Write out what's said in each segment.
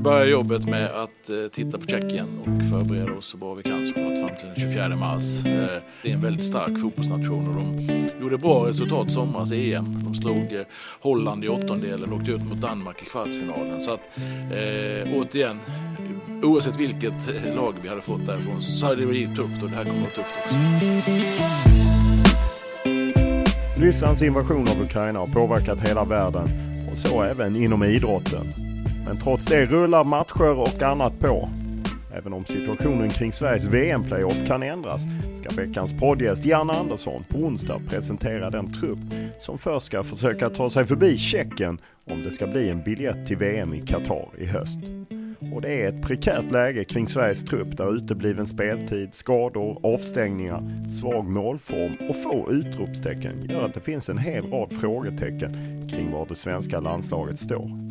börjar jobbet med att eh, titta på Tjeckien och förbereda oss så bra vi kan såklart fram till den 24 mars. Eh, det är en väldigt stark fotbollsnation och de gjorde bra resultat somras i EM. De slog eh, Holland i åttondelen och åkte ut mot Danmark i kvartsfinalen. Så att återigen, oavsett vilket lag vi hade fått därifrån så hade det blivit tufft och det här kommer att vara tufft också. Rysslands invasion av Ukraina har påverkat hela världen och så även inom idrotten. Men trots det rullar matcher och annat på. Även om situationen kring Sveriges VM-playoff kan ändras ska veckans poddgäst Janne Andersson på onsdag presentera den trupp som först ska försöka ta sig förbi Tjeckien om det ska bli en biljett till VM i Qatar i höst. Och det är ett prekärt läge kring Sveriges trupp där utebliven speltid, skador, avstängningar, svag målform och få utropstecken gör att det finns en hel rad frågetecken kring var det svenska landslaget står.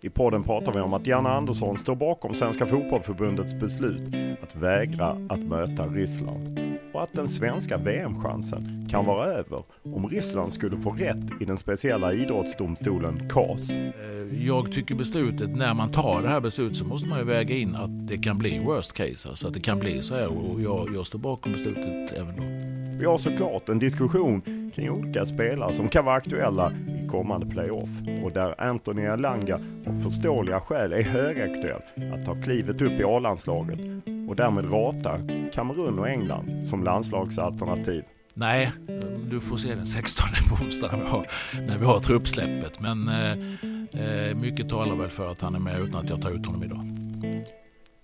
I podden pratar vi om att Janne Andersson står bakom Svenska Fotbollförbundets beslut att vägra att möta Ryssland och att den svenska VM-chansen kan vara över om Ryssland skulle få rätt i den speciella idrottsdomstolen CAS. Eh, Jag tycker beslutet, när man tar det här beslutet så måste man ju väga in att det kan bli worst case, alltså att det kan bli så här och jag, jag står bakom beslutet även då. Vi har såklart en diskussion kring olika spelare som kan vara aktuella i kommande playoff och där Anthony Elanga av förståeliga skäl är högaktuell att ta klivet upp i A-landslaget och därmed rata Kamerun och England som landslagsalternativ. Nej, du får se den 16 på onsdag när vi har, när vi har truppsläppet. Men eh, eh, mycket talar väl för att han är med utan att jag tar ut honom idag.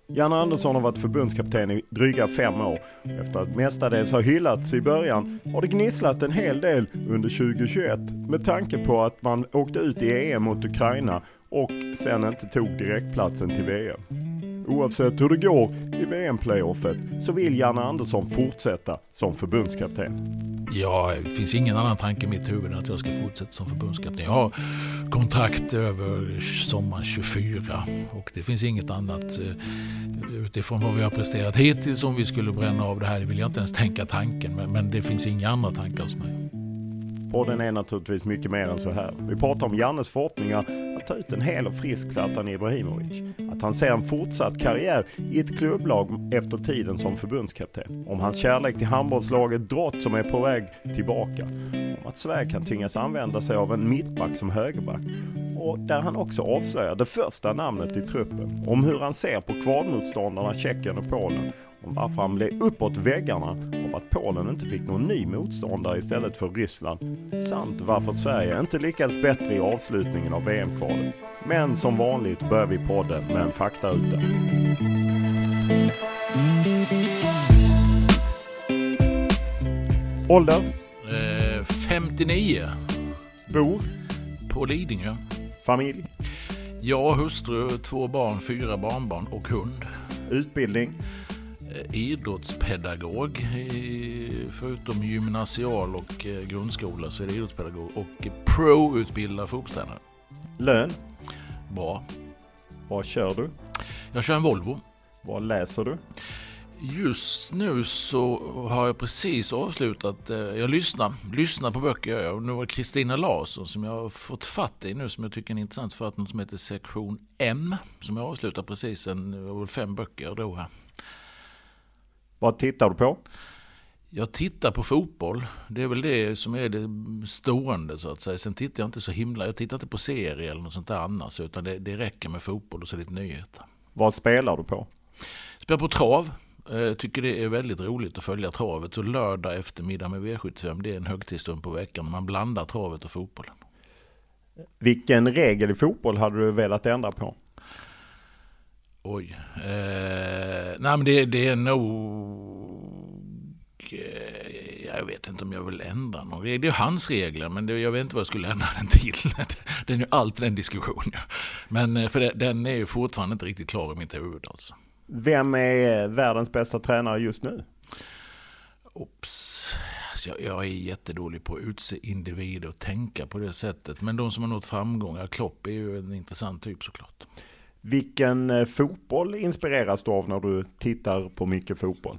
Janne Andersson har varit förbundskapten i dryga fem år. Efter att mestadels ha hyllats i början har det gnisslat en hel del under 2021 med tanke på att man åkte ut i EM mot Ukraina och sen inte tog direktplatsen till VM. Oavsett hur det går i VM-playoffet så vill Janne Andersson fortsätta som förbundskapten. Ja, det finns ingen annan tanke i mitt huvud än att jag ska fortsätta som förbundskapten. Jag har kontrakt över sommaren 24 och det finns inget annat eh, utifrån vad vi har presterat hittills om vi skulle bränna av det här. Det vill jag inte ens tänka tanken, men, men det finns inga andra tankar hos mig. Podden är naturligtvis mycket mer än så här. Vi pratar om Jannes förhoppningar att ta ut en hel och frisk Zlatan Ibrahimovic. Att han ser en fortsatt karriär i ett klubblag efter tiden som förbundskapten. Om hans kärlek till handbollslaget Drott som är på väg tillbaka. Om att Sverige kan tvingas använda sig av en mittback som högerback. Och där han också avslöjar det första namnet i truppen. Om hur han ser på kvalmotståndarna Tjeckien och Polen om varför han blev uppåt väggarna av att Polen inte fick någon ny motståndare istället för Ryssland samt varför Sverige inte lyckades bättre i avslutningen av VM-kvalet. Men som vanligt börjar vi podden med en faktaruta. Ålder? Eh, 59. Bor? På Lidingö. Familj? Jag, hustru, två barn, fyra barnbarn och hund. Utbildning? Eh, idrottspedagog. Förutom gymnasial och eh, grundskola så är det idrottspedagog och pro-utbildad fotbollstränare. Lön? Bra. Vad kör du? Jag kör en Volvo. Vad läser du? Just nu så har jag precis avslutat, eh, jag lyssnar, lyssnar på böcker gör jag. Och nu var det Kristina Larsson som jag har fått fatt i nu som jag tycker är intressant för att något som heter Sektion M. Som jag avslutat precis, en, fem böcker då här. Vad tittar du på? Jag tittar på fotboll. Det är väl det som är det stående så att säga. Sen tittar jag inte så himla, jag tittar inte på serier eller något sånt där annars. Utan det, det räcker med fotboll och så lite nyheter. Vad spelar du på? Spelar på trav. Jag tycker det är väldigt roligt att följa travet. Så lördag eftermiddag med V75 det är en högtidsstund på veckan. Man blandar travet och fotbollen. Vilken regel i fotboll hade du velat ändra på? Oj. Eh, nej men det, det är nog... Eh, jag vet inte om jag vill ändra någon regel. Det är hans regler men det, jag vet inte vad jag skulle ändra den till. Den är ju alltid en diskussion. Men eh, för det, den är ju fortfarande inte riktigt klar i mitt huvud alltså. Vem är världens bästa tränare just nu? Ops. Jag, jag är jättedålig på att utse individer och tänka på det sättet. Men de som har nått framgångar, Klopp är ju en intressant typ såklart. Vilken eh, fotboll inspireras du av när du tittar på mycket fotboll?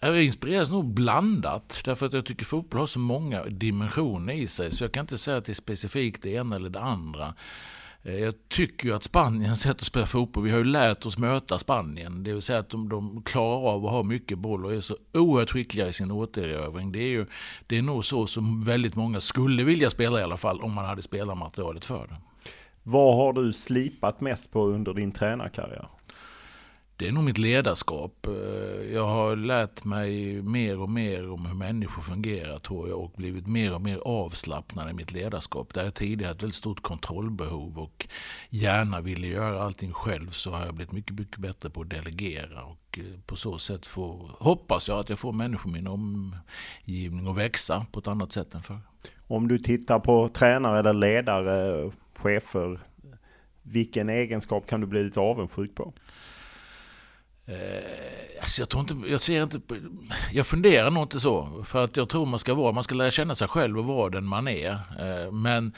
Jag inspireras nog blandat. Därför att jag tycker fotboll har så många dimensioner i sig. Så jag kan inte säga att det är specifikt det ena eller det andra. Eh, jag tycker ju att Spaniens sätt att spela fotboll, vi har ju lärt oss möta Spanien. Det vill säga att de, de klarar av att ha mycket boll och är så oerhört skickliga i sin återerövring. Det är, ju, det är nog så som väldigt många skulle vilja spela i alla fall om man hade spelarmaterialet för det. Vad har du slipat mest på under din tränarkarriär? Det är nog mitt ledarskap. Eh, jag har lärt mig mer och mer om hur människor fungerar tror jag och blivit mer och mer avslappnad i mitt ledarskap. Där jag tidigare hade ett väldigt stort kontrollbehov och gärna ville göra allting själv så har jag blivit mycket, mycket bättre på att delegera och eh, på så sätt få, hoppas jag att jag får människor i min omgivning att växa på ett annat sätt än förr. Om du tittar på tränare eller ledare, chefer, vilken egenskap kan du bli lite avundsjuk på? Eh, alltså jag, tror inte, jag, ser inte, jag funderar nog inte så. För att jag tror man ska vara, man ska lära känna sig själv och vara den man är. Eh, men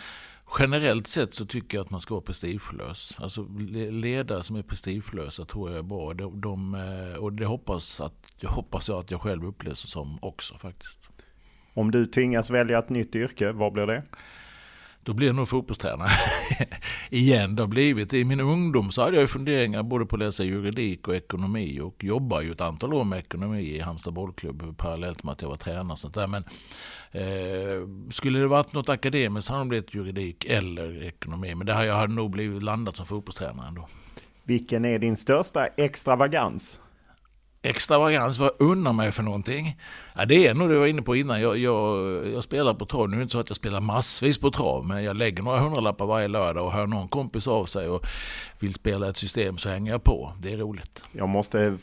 generellt sett så tycker jag att man ska vara prestigelös. Alltså ledare som är prestigelösa tror jag är bra. De, de, eh, och det hoppas, att, jag hoppas jag att jag själv upplevs som också faktiskt. Om du tvingas välja ett nytt yrke, vad blir det? Då blir det nog fotbollstränare igen. Det har blivit. I min ungdom så hade jag funderingar både på att läsa juridik och ekonomi och jobbar ju ett antal år med ekonomi i Halmstad bollklubb parallellt med att jag var tränare. Och sånt där. Men eh, skulle det varit något akademiskt hade det blivit juridik eller ekonomi. Men det här, jag hade nog blivit landat som fotbollstränare ändå. Vilken är din största extravagans? Extravagans, vad unnar mig för någonting? Ja, det är nog det jag var inne på innan. Jag, jag, jag spelar på trav. Nu är det inte så att jag spelar massvis på trav, men jag lägger några hundralappar varje lördag och hör någon kompis av sig och vill spela ett system så hänger jag på. Det är roligt. Jag måste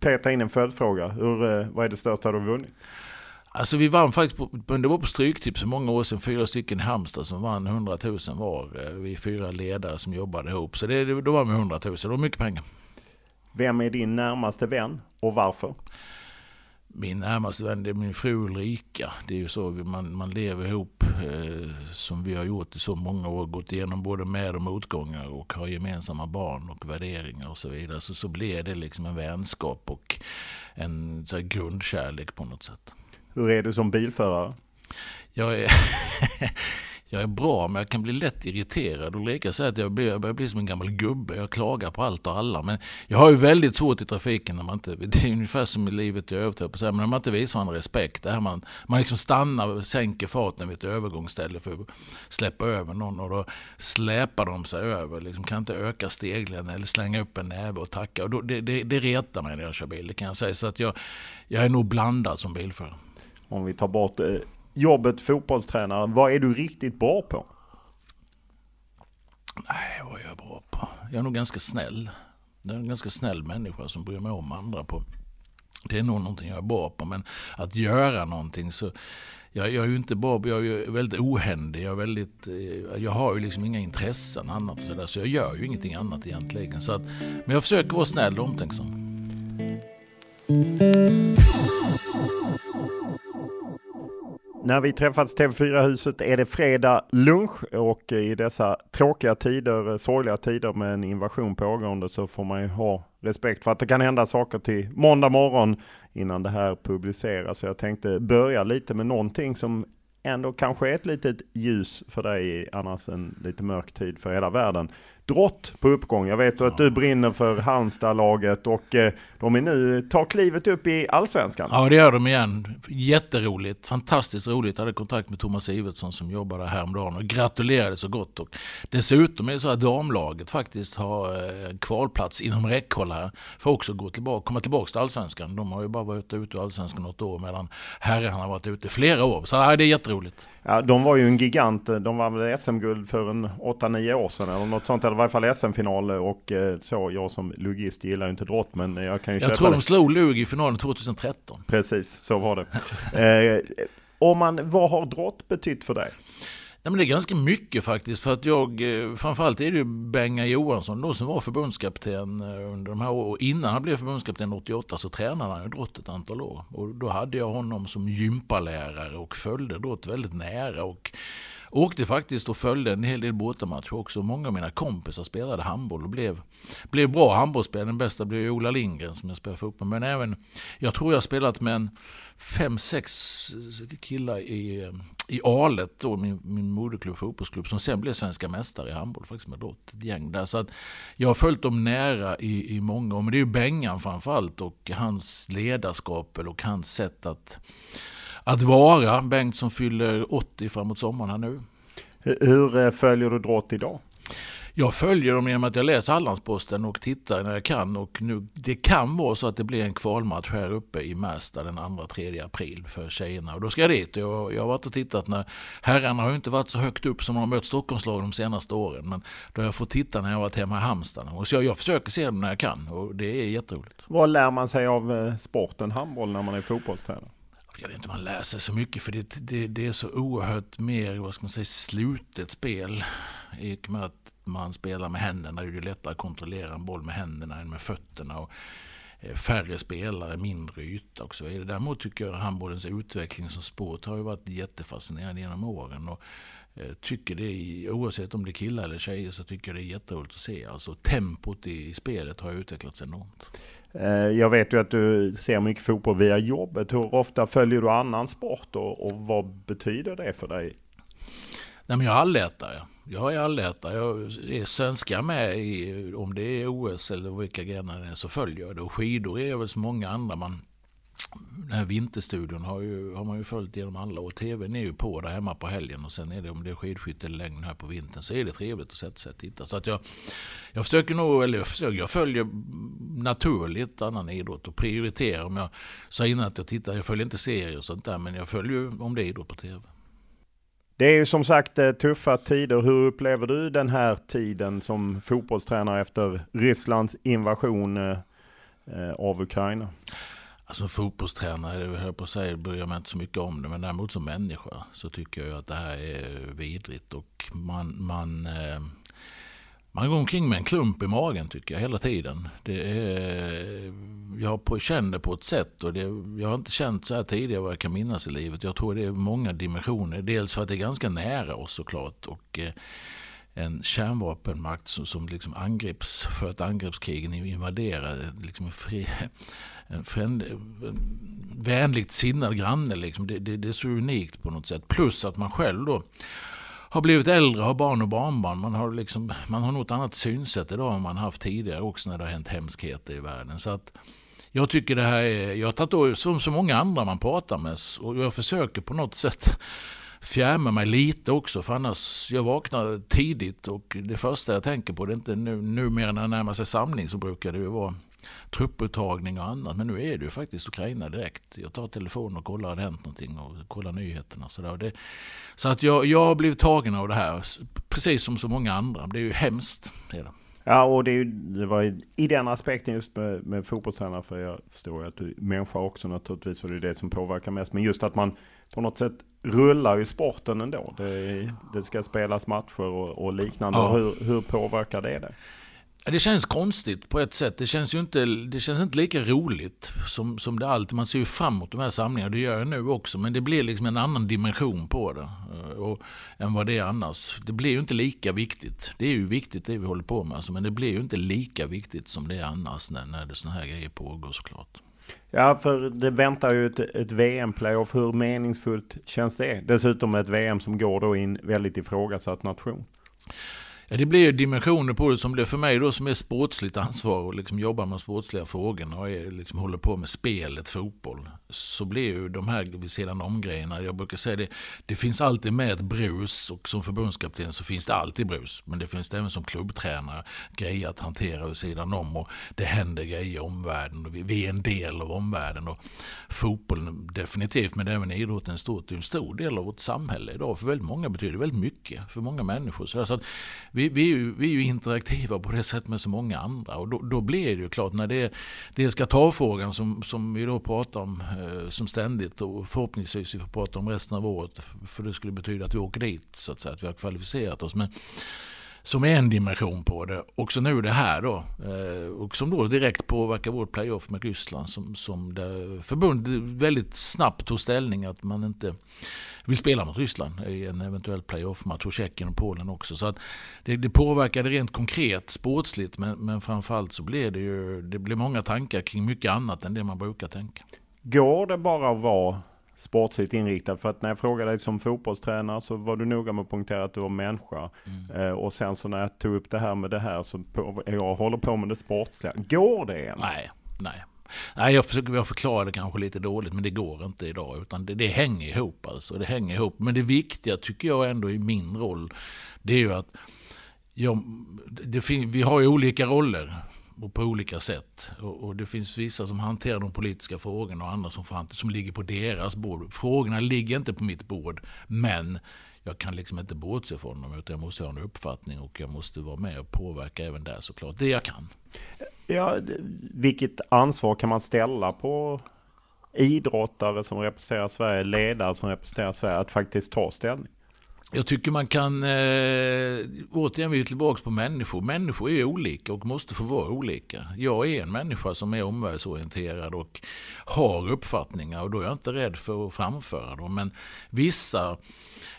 peta in en följdfråga. Hur, eh, vad är det största du har vunnit? Alltså vi vann faktiskt, på, det var på Stryktip så många år sedan, fyra stycken i Halmstad som vann 100 000 var. Eh, vi fyra ledare som jobbade ihop. Så det, då var vi 100 000, det var mycket pengar. Vem är din närmaste vän och varför? Min närmaste vän är min fru Ulrika. Det är ju så man, man lever ihop eh, som vi har gjort i så många år. Gått igenom både med och motgångar och har gemensamma barn och värderingar och så vidare. Så, så blir det liksom en vänskap och en så här, grundkärlek på något sätt. Hur är du som bilförare? Jag är jag är bra men jag kan bli lätt irriterad och leka så att jag, blir, jag börjar bli som en gammal gubbe. Jag klagar på allt och alla. Men jag har ju väldigt svårt i trafiken när man inte, det är ungefär som i livet jag övrigt på men när man inte visar varandra respekt. Det här man, man liksom stannar och sänker farten vid ett övergångsställe för att släppa över någon och då släpar de sig över. Liksom kan inte öka steglen eller slänga upp en näve och tacka. Och då, det, det, det retar mig när jag kör bil, det kan jag säga. Så att jag, jag är nog blandad som bilförare. Om vi tar bort eh, jobbet fotbollstränare, vad är du riktigt bra på? Nej, vad är jag bra på? Jag är nog ganska snäll. Jag är en ganska snäll människa som bryr mig om andra på. Det är nog någonting jag är bra på. Men att göra någonting så... Jag, jag är ju inte bra jag är väldigt ohändig. Jag, är väldigt, eh, jag har ju liksom inga intressen annat så, sådär. så jag gör ju ingenting annat egentligen. Så att, men jag försöker vara snäll och omtänksam. När vi träffats TV4-huset är det fredag lunch och i dessa tråkiga tider, eh, sorgliga tider med en invasion pågående så får man ju ha respekt för att det kan hända saker till måndag morgon innan det här publiceras. Så jag tänkte börja lite med någonting som ändå kanske är ett litet ljus för dig annars en lite mörk tid för hela världen drott på uppgång. Jag vet att du brinner för Halmstad-laget och eh, de är nu, tar klivet upp i Allsvenskan. Ja det gör de igen. Jätteroligt, fantastiskt roligt. Jag hade kontakt med Thomas Iversson som jobbar där häromdagen och gratulerade så gott. Och dessutom är det så att damlaget faktiskt har eh, en kvalplats inom räckhåll här. För också gå tillbaka, komma tillbaka till Allsvenskan. De har ju bara varit ute i Allsvenskan något år medan herrarna har varit ute flera år. Så ja, det är jätteroligt. Ja, de var ju en gigant. De var väl SM-guld för en 8-9 år sedan eller något sånt. Eller i varje fall SM-final och eh, så. Jag som logist gillar ju inte drott men jag kan ju Jag tror det. de slog Lug i finalen 2013. Precis, så var det. eh, om man, vad har drott betytt för dig? Nej, men det är ganska mycket faktiskt. För att jag, eh, framförallt är det ju Benga Johansson då som var förbundskapten eh, under de här åren. Innan han blev förbundskapten 88 så tränade han ju Drott ett antal år. Och då hade jag honom som gympalärare och följde Drott väldigt nära. Och åkte faktiskt och följde en hel del bortamatcher också. Många av mina kompisar spelade handboll och blev, blev bra handbollsspelare. Den bästa blev Ola Lindgren som jag spelade fotboll Men även, jag tror jag har spelat med en fem, sex killar i, i Alet, då, min, min moderklubb, fotbollsklubb, som sen blev svenska mästare i handboll faktiskt med ett gäng där. Så att jag har följt dem nära i, i många år. Men det är ju Bengan framförallt och hans ledarskap och hans sätt att, att vara. Bengt som fyller 80 framåt sommaren här nu. Hur eh, följer du Drott idag? Jag följer dem genom att jag läser Hallandsposten och tittar när jag kan. Och nu, det kan vara så att det blir en kvalmatch här uppe i Märsta den 2-3 april för tjejerna. Och då ska jag dit. Jag, jag har varit och tittat när herrarna har ju inte varit så högt upp som de har mött Stockholmslag de senaste åren. Men då har jag fått titta när jag varit hemma i Halmstad. Och så jag, jag försöker se dem när jag kan och det är jätteroligt. Vad lär man sig av eh, sporten handboll när man är fotbollstränare? Jag vet inte om man lär sig så mycket för det, det, det, är så oerhört mer, vad ska man säga, slutet spel. I och med att man spelar med händerna är det lättare att kontrollera en boll med händerna än med fötterna. Och eh, färre spelare, mindre yta och så vidare. Däremot tycker jag handbollens utveckling som sport har ju varit jättefascinerande genom åren. Och eh, tycker det oavsett om det är killar eller tjejer så tycker jag det är jätteroligt att se. Alltså tempot i spelet har utvecklats enormt. Eh, jag vet ju att du ser mycket fotboll via jobbet. Hur ofta följer du annan sport och, och vad betyder det för dig? Nej, men jag är allätare. Jag är allätare. Jag är svenska med i, om det är OS eller vilka grenar det är så följer jag det. Och skidor är jag väl som många andra. Man, den här vinterstudion har, ju, har man ju följt genom alla år. TVn är ju på där hemma på helgen och sen är det om det är skidskytte eller längd här på vintern så är det trevligt att sätta sig och titta. Så att jag, jag försöker nog, eller jag, försöker, jag följer naturligt annan idrott och prioriterar. Om jag sa innan att jag tittar, jag följer inte serier och sånt där men jag följer om det är idrott på TV. Det är ju som sagt eh, tuffa tider. Hur upplever du den här tiden som fotbollstränare efter Rysslands invasion eh, eh, av Ukraina? Som fotbollstränare, höll på att säga, bryr jag mig inte så mycket om det. Men däremot som människa så tycker jag att det här är vidrigt. Och man, man, eh, man går omkring med en klump i magen tycker jag hela tiden. Det är, jag känner på ett sätt och det, jag har inte känt så här tidigare vad jag kan minnas i livet. Jag tror det är många dimensioner. Dels för att det är ganska nära oss såklart. Och, eh, en kärnvapenmakt som, som liksom angrips för att angreppskrigen invaderar liksom en, fri, en, fränd, en vänligt sinnad granne. Liksom. Det, det, det, är så unikt på något sätt. Plus att man själv då har blivit äldre, har barn och barnbarn. Man har, liksom, man har något annat synsätt idag än man haft tidigare också när det har hänt hemskheter i världen. Så att jag tycker det här är, jag har tagit då som så många andra man pratar med och jag försöker på något sätt fjärma mig lite också för annars, jag vaknar tidigt och det första jag tänker på, det är inte nu, numera när det närmar sig samling så brukar det ju vara trupputtagning och annat. Men nu är det ju faktiskt Ukraina direkt. Jag tar telefonen och kollar om det hänt någonting och kollar nyheterna. Så, där. Det, så att jag, jag har blivit tagen av det här, precis som så många andra. Det är ju hemskt. Det. Ja, och det, ju, det var i den aspekten just med, med fotbollstränare, för jag förstår ju att du är människa också naturligtvis, och det är det som påverkar mest. Men just att man på något sätt rullar ju sporten ändå. Det, det ska spelas matcher och, och liknande. Ja. Hur, hur påverkar det det? Det känns konstigt på ett sätt. Det känns ju inte, det känns inte lika roligt som, som det alltid. Man ser ju fram emot de här samlingarna, det gör jag nu också. Men det blir liksom en annan dimension på det eh, och, än vad det är annars. Det blir ju inte lika viktigt. Det är ju viktigt det vi håller på med, alltså, men det blir ju inte lika viktigt som det är annars när, när det sådana här grejer pågår såklart. Ja, för det väntar ju ett, ett VM-playoff. Hur meningsfullt känns det? Dessutom ett VM som går då i en väldigt ifrågasatt nation. Ja, det blir ju dimensioner på det som blir för mig då som är sportsligt ansvar och liksom jobbar med sportsliga frågorna och är, liksom håller på med spelet fotboll. Så blir ju de här vid sidan om grejerna, jag brukar säga det, det finns alltid med ett brus och som förbundskapten så finns det alltid brus. Men det finns det även som klubbtränare grejer att hantera vid sidan om och det händer grejer i omvärlden och vi, vi är en del av omvärlden. Och fotbollen definitivt, men även idrotten stort, det är en stor del av vårt samhälle idag. För väldigt många betyder det väldigt mycket för många människor. Så alltså, vi, vi, är ju, vi är ju interaktiva på det sättet med så många andra. Och då, då blir det ju klart, när det är, det är ska som, som vi då pratar om Eh, som ständigt och förhoppningsvis vi får prata om resten av året. För det skulle betyda att vi åker dit, så att säga, att vi har kvalificerat oss. Men, som är en dimension på det. Och så nu det här då. Eh, och som då direkt påverkar vår playoff med Ryssland. Som, som förbundet väldigt snabbt tog ställning att man inte vill spela mot Ryssland i en eventuell playoff-match och Tjeckien och Polen också. Så att det, det påverkade rent konkret sportsligt men, men framförallt så blev det ju det blev många tankar kring mycket annat än det man brukar tänka. Går det bara att vara sportsligt inriktad. För att när jag frågade dig som fotbollstränare så var du noga med att poängtera att du var människa. Mm. Eh, och sen så när jag tog upp det här med det här så på, jag håller på med det sportsliga. Går det ens? Nej, nej. Nej, jag försöker jag förklara det kanske lite dåligt, men det går inte idag. Utan det, det hänger ihop alltså. Det hänger ihop. Men det viktiga tycker jag ändå i min roll, det är ju att jag, det, vi har ju olika roller och på olika sätt. Och, och, det finns vissa som hanterar de politiska frågorna och andra som, får, som ligger på deras bord. Frågorna ligger inte på mitt bord, men jag kan liksom inte bortse från dem utan jag måste ha en uppfattning och jag måste vara med och påverka även där såklart. Det jag kan. Ja, vilket ansvar kan man ställa på idrottare som representerar Sverige, ledare som representerar Sverige att faktiskt ta ställning? Jag tycker man kan, eh, återigen vi är tillbaka på människor. Människor är olika och måste få vara olika. Jag är en människa som är omvärldsorienterad och har uppfattningar och då är jag inte rädd för att framföra dem. Men vissa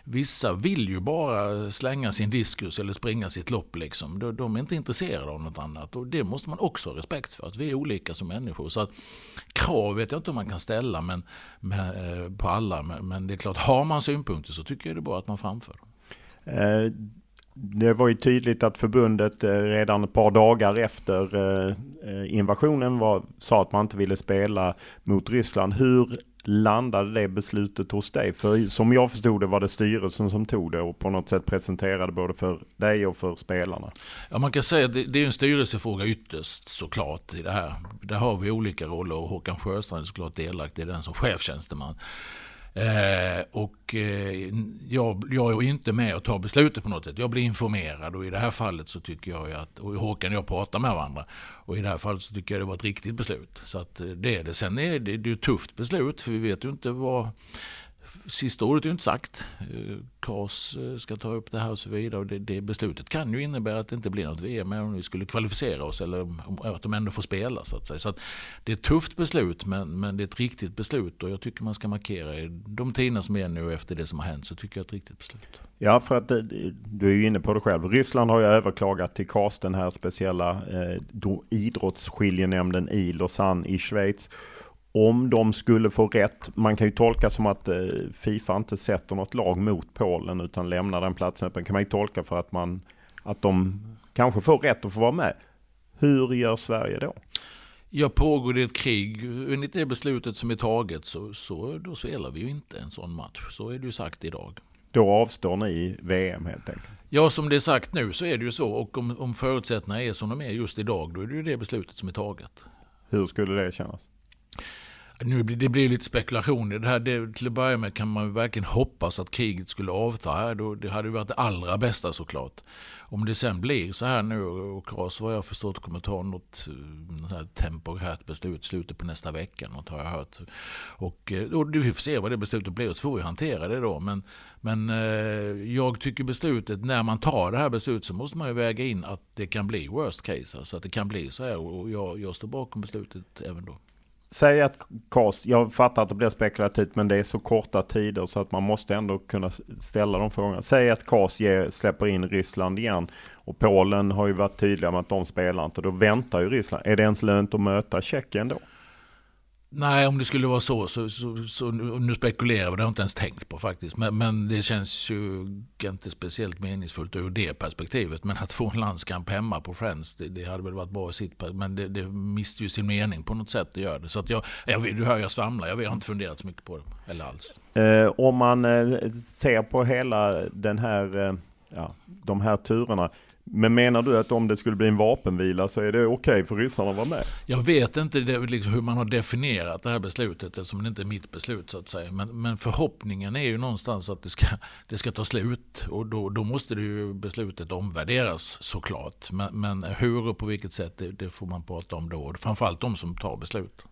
Vissa vill ju bara slänga sin diskus eller springa sitt lopp. Liksom. De, de är inte intresserade av något annat. Och det måste man också ha respekt för. Att vi är olika som människor. Så att, krav vet jag inte om man kan ställa men, med, eh, på alla. Men, men, det är klart, har man synpunkter så tycker jag det är bra att man framför dem. Eh, det var ju tydligt att förbundet eh, redan ett par dagar efter eh, invasionen var, sa att man inte ville spela mot Ryssland. Hur landade det beslutet hos dig? För som jag förstod det var det styrelsen som tog det och på något sätt presenterade både för dig och för spelarna. Ja, man kan säga att det, det är en styrelsefråga ytterst såklart i det här. Där har vi olika roller och Håkan Sjöstrand är såklart delaktig i den som chefstjänsteman. Eh, och eh, jag, jag är inte med och tar beslutet på något sätt. Jag blir informerad och i det här fallet så tycker jag att, och Håkan och jag pratar med varandra, och i det här fallet så tycker jag det var ett riktigt beslut. Så att eh, det är det. Sen är det, det är ett tufft beslut för vi vet ju inte vad Sista ordet är ju inte sagt. Eh, CAS eh, ska ta upp det här och så vidare. Och det, det, beslutet kan ju innebära att det inte blir något VM även om vi skulle kvalificera oss eller att de ändå får spela. Så att säga. Så att det är ett tufft beslut men, men det är ett riktigt beslut och jag tycker man ska markera i de tiderna som är nu efter det som har hänt så tycker jag ett riktigt beslut. Ja, för att eh, du är ju inne på det själv. Ryssland har ju överklagat till CAS, den här speciella eh, idrottsskiljenämnden i Lausanne i Schweiz om de skulle få rätt, man kan ju tolka som att eh, Fifa inte sätter något lag mot Polen utan lämnar den platsen öppen. kan man ju tolka för att, man, att de kanske får rätt att få vara med. Hur gör Sverige då? Ja, pågår det ett krig enligt det beslutet som är taget så, så då spelar vi ju inte en sån match. Så är det ju sagt idag. Då avstår ni VM helt enkelt? Ja, som det är sagt nu så är det ju så. Och om, om förutsättningarna är som de är just idag, då är det ju det beslutet som är taget. Hur skulle det kännas? Nu, det blir lite spekulation i det här. Det, till att börja med kan man verkligen hoppas att kriget skulle avta här. Då, det hade varit det allra bästa såklart. Om det sen blir så här nu och Kras vad jag förstått kommer ta eh, något här temporärt beslut slutet på nästa vecka. Något har jag hört. Och, eh, och vi får se vad det beslutet blir så får vi hantera det då. Men, men eh, jag tycker beslutet, när man tar det här beslutet så måste man ju väga in att det kan bli worst case. Alltså att det kan bli så här och jag, jag står bakom beslutet även då. Säg att Kast, jag fattar att det blir spekulativt men det är så korta tider så att man måste ändå kunna ställa de frågorna. Säg att Kast släpper in Ryssland igen och Polen har ju varit tydliga med att de spelar inte. Då väntar ju Ryssland. Är det ens lönt att möta Tjeckien då? Nej, om det skulle vara så, så, så, så nu spekulerar vi, det har jag inte ens tänkt på faktiskt. Men, men, det känns ju inte speciellt meningsfullt ur det perspektivet. Men att få en landskamp hemma på Friends, det, det hade väl varit bra i sitt Men det, det mister ju sin mening på något sätt, det gör det. Så att jag, jag, du hör jag svamlar, jag, jag har inte funderat så mycket på det, eller alls. Eh, om man eh, ser på hela den här, eh, ja, de här turerna. Men menar du att om det skulle bli en vapenvila så är det okej okay för ryssarna att vara med? Jag vet inte det, liksom, hur man har definierat det här beslutet eftersom det inte är mitt beslut så att säga. Men, men förhoppningen är ju någonstans att det ska, det ska ta slut och då, då måste det ju beslutet omvärderas såklart. Men, men hur och på vilket sätt det, det får man prata om då. Framförallt de som tar beslut.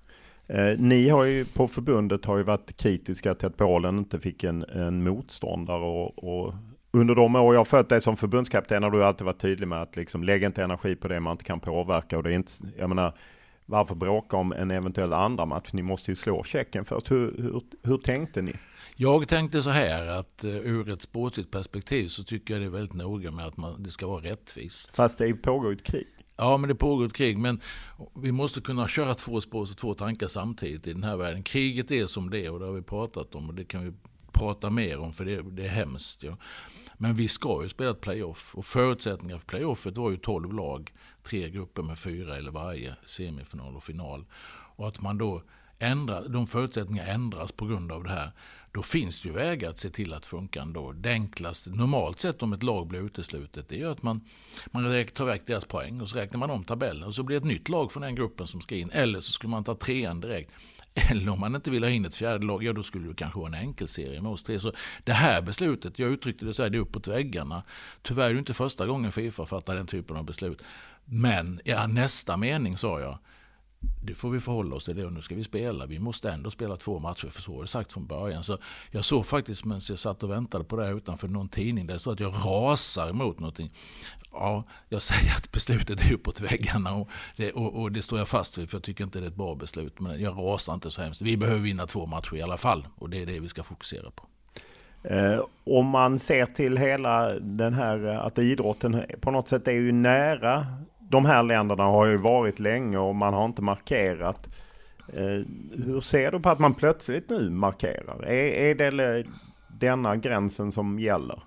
Eh, ni har ju på förbundet har ju varit kritiska till att Polen inte fick en, en motståndare och, och under de år jag följt dig som förbundskapten har du alltid varit tydlig med att liksom lägga inte energi på det man inte kan påverka. Och det är inte, jag menar, varför bråka om en eventuell andra match? Ni måste ju slå Tjeckien först. Hur, hur, hur tänkte ni? Jag tänkte så här att uh, ur ett sportsligt perspektiv så tycker jag det är väldigt noga med att man, det ska vara rättvist. Fast det pågår ett krig. Ja, men det pågår ett krig. Men vi måste kunna köra två spår och två tankar samtidigt i den här världen. Kriget är som det och det har vi pratat om och det kan vi prata mer om för det, det är hemskt. Ja. Men vi ska ju spela ett playoff och förutsättningarna för playoffet var ju 12 lag, tre grupper med fyra eller varje, semifinal och final. Och att man då ändrar, de förutsättningarna ändras på grund av det här. Då finns det ju vägar att se till att funka ändå. Det enklaste, normalt sett om ett lag blir uteslutet, det är att man, man tar väck deras poäng och så räknar man om tabellen och så blir det ett nytt lag från den gruppen som ska in. Eller så skulle man ta trean direkt. Eller om man inte vill ha in ett fjärde lag, ja då skulle det kanske vara en enkelserie med oss tre. Så det här beslutet, jag uttryckte det så här, det är uppåt väggarna. Tyvärr är det inte första gången Fifa fattar den typen av beslut. Men ja, nästa mening sa jag, det får vi förhålla oss till det och nu ska vi spela. Vi måste ändå spela två matcher för så var det sagt från början. Så jag såg faktiskt medan jag satt och väntade på det här utanför någon tidning där det stod att jag rasar emot någonting. Ja, jag säger att beslutet är uppåt väggarna och det, och, och det står jag fast vid för jag tycker inte det är ett bra beslut. Men jag rasar inte så hemskt. Vi behöver vinna två matcher i alla fall och det är det vi ska fokusera på. Eh, om man ser till hela den här eh, att idrotten på något sätt är ju nära de här länderna har ju varit länge och man har inte markerat. Eh, hur ser du på att man plötsligt nu markerar? Är, är det denna gränsen som gäller?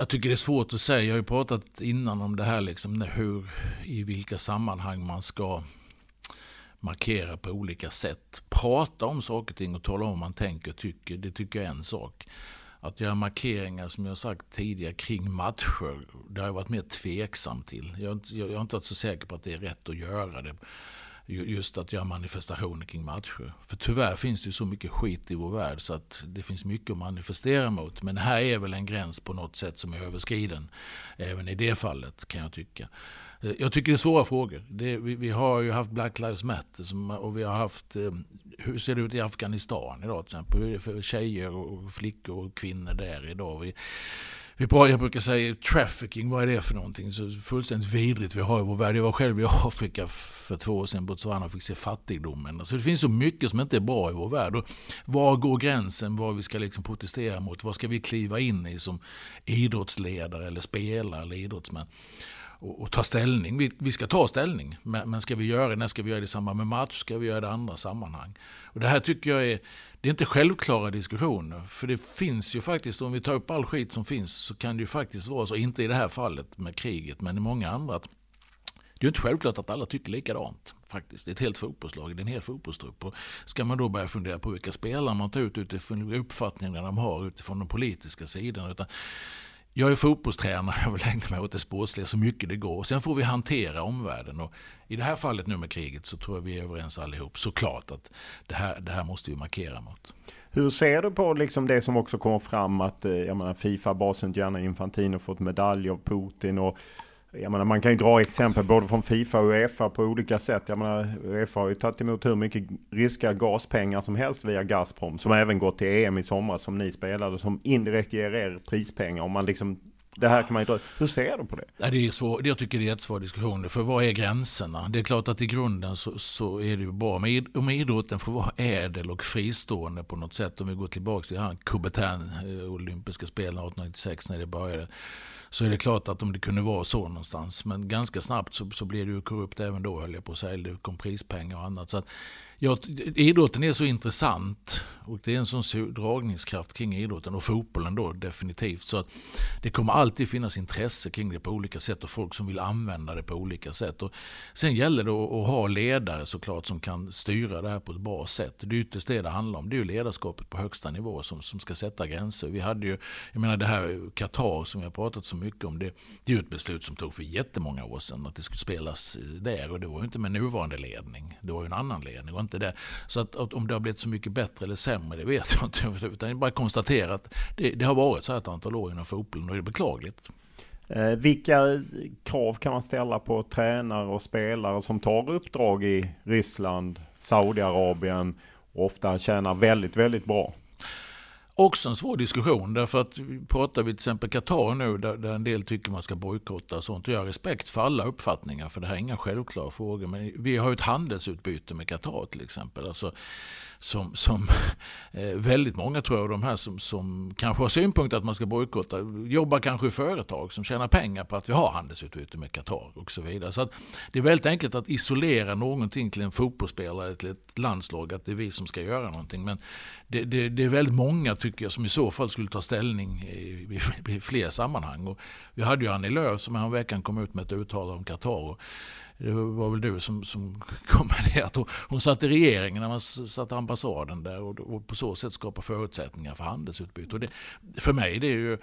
Jag tycker det är svårt att säga. Jag har ju pratat innan om det här, liksom, hur, i vilka sammanhang man ska markera på olika sätt. Prata om saker och ting och tala om vad man tänker och tycker, det tycker jag är en sak att göra markeringar som jag sagt tidigare kring matcher, det har jag varit mer tveksam till. Jag, jag, jag har inte varit så säker på att det är rätt att göra det. Just att göra manifestationer kring matcher. För tyvärr finns det ju så mycket skit i vår värld så att det finns mycket att manifestera mot. Men här är väl en gräns på något sätt som är överskriden. Även i det fallet kan jag tycka. Eh, jag tycker det är svåra frågor. Det, vi, vi, har ju haft Black Lives Matter som, och vi har haft eh, hur ser det ut i Afghanistan idag till exempel? Hur är det för tjejer och flickor och kvinnor där idag? Vi, vi bara, jag brukar säga trafficking, vad är det för någonting? Så fullständigt vidrigt vi har i vår värld. Jag var själv i Afrika för två år sedan, Botswana, och fick se fattigdomen. Alltså det finns så mycket som inte är bra i vår värld. Och var går gränsen vad vi ska liksom protestera mot? Vad ska vi kliva in i som idrottsledare eller spelare eller idrottsmän? och, och ta ställning. Vi, vi, ska ta ställning, men, men ska vi göra det, när ska vi göra det i samband med match? Ska vi göra det i andra sammanhang? Och det här tycker jag är, det är inte självklara diskussioner. För det finns ju faktiskt, om vi tar upp all skit som finns, så kan det ju faktiskt vara så, inte i det här fallet med kriget, men i många andra, att det är ju inte självklart att alla tycker likadant. Faktiskt. Det är ett helt fotbollslag, det är en hel fotbollstrupp. Och ska man då börja fundera på vilka spelare man tar ut utifrån uppfattningarna de har utifrån den politiska sidan. Utan jag är fotbollstränare, jag vill ägna mig åt det sportsliga så mycket det går. Sen får vi hantera omvärlden. Och I det här fallet nu med kriget så tror jag vi är överens allihop såklart att det här, det här måste vi markera mot. Hur ser du på liksom det som också kommer fram att eh, jag menar, Fifa-basen Gianna Infantino fått medalj av Putin och jag menar, man kan ju dra exempel både från Fifa och Uefa på olika sätt. Jag menar, Uefa har ju tagit emot hur mycket ryska gaspengar som helst via Gazprom. Som även gått till EM i somras som ni spelade. Som indirekt ger er prispengar. Om man liksom, det här kan man ju dra. Hur ser du på det? Ja, det är svår, jag tycker det är en jättesvår diskussion. För vad är gränserna? Det är klart att i grunden så, så är det ju bra. Men om idrotten får vara ädel och fristående på något sätt. Om vi går tillbaka till han Coubertin, eh, olympiska spelen 1896 när det började så är det klart att om det kunde vara så någonstans. Men ganska snabbt så, så blev det ju korrupt även då höll jag på att säga. Det kom prispengar och annat. Så att, ja, idrotten är så intressant och det är en sån dragningskraft kring idrotten och fotbollen då definitivt. Så att det kommer alltid finnas intresse kring det på olika sätt och folk som vill använda det på olika sätt. Och sen gäller det att, ha ledare såklart som kan styra det här på ett bra sätt. Det är ytterst det det handlar om. Det är ju ledarskapet på högsta nivå som, som ska sätta gränser. Vi hade ju, jag menar det här Qatar som vi har pratat så mycket om. Det, det är ju ett beslut som tog för jättemånga år sedan att det skulle spelas där och det var ju inte med nuvarande ledning. Det var ju en annan ledning och inte det. Så att, att om det har blivit så mycket bättre eller sämre det vet jag inte. Utan jag bara konstaterar att det, det har varit så här ett antal år inom fotbollen och det är beklagligt. Eh, vilka krav kan man ställa på tränare och spelare som tar uppdrag i Ryssland, Saudiarabien och ofta tjänar väldigt, väldigt bra? Också en svår diskussion därför att pratar vi till exempel Qatar nu där, där en del tycker man ska bojkotta och sånt. Och jag har respekt för alla uppfattningar för det här är inga självklara frågor. Men vi har ju ett handelsutbyte med Qatar till exempel. Alltså, som, som eh, väldigt många tror jag, de här som, som kanske har synpunkter att man ska bojkotta, jobbar kanske i företag som tjänar pengar på att vi har handelsutbyte med Qatar och så vidare. Så det är väldigt enkelt att isolera någonting till en fotbollsspelare, till ett landslag, att det är vi som ska göra någonting. Men det, det, det är väldigt många tycker jag som i så fall skulle ta ställning i, i, i fler sammanhang. Och vi hade ju Annie Lööf som häromveckan kom ut med ett uttalande om Qatar. Det var väl du som, som kom med det. Att hon, hon satt i regeringen när man satte ambassaden där och, och på så sätt skapa förutsättningar för handelsutbyte. Och det, för mig det är ju eh,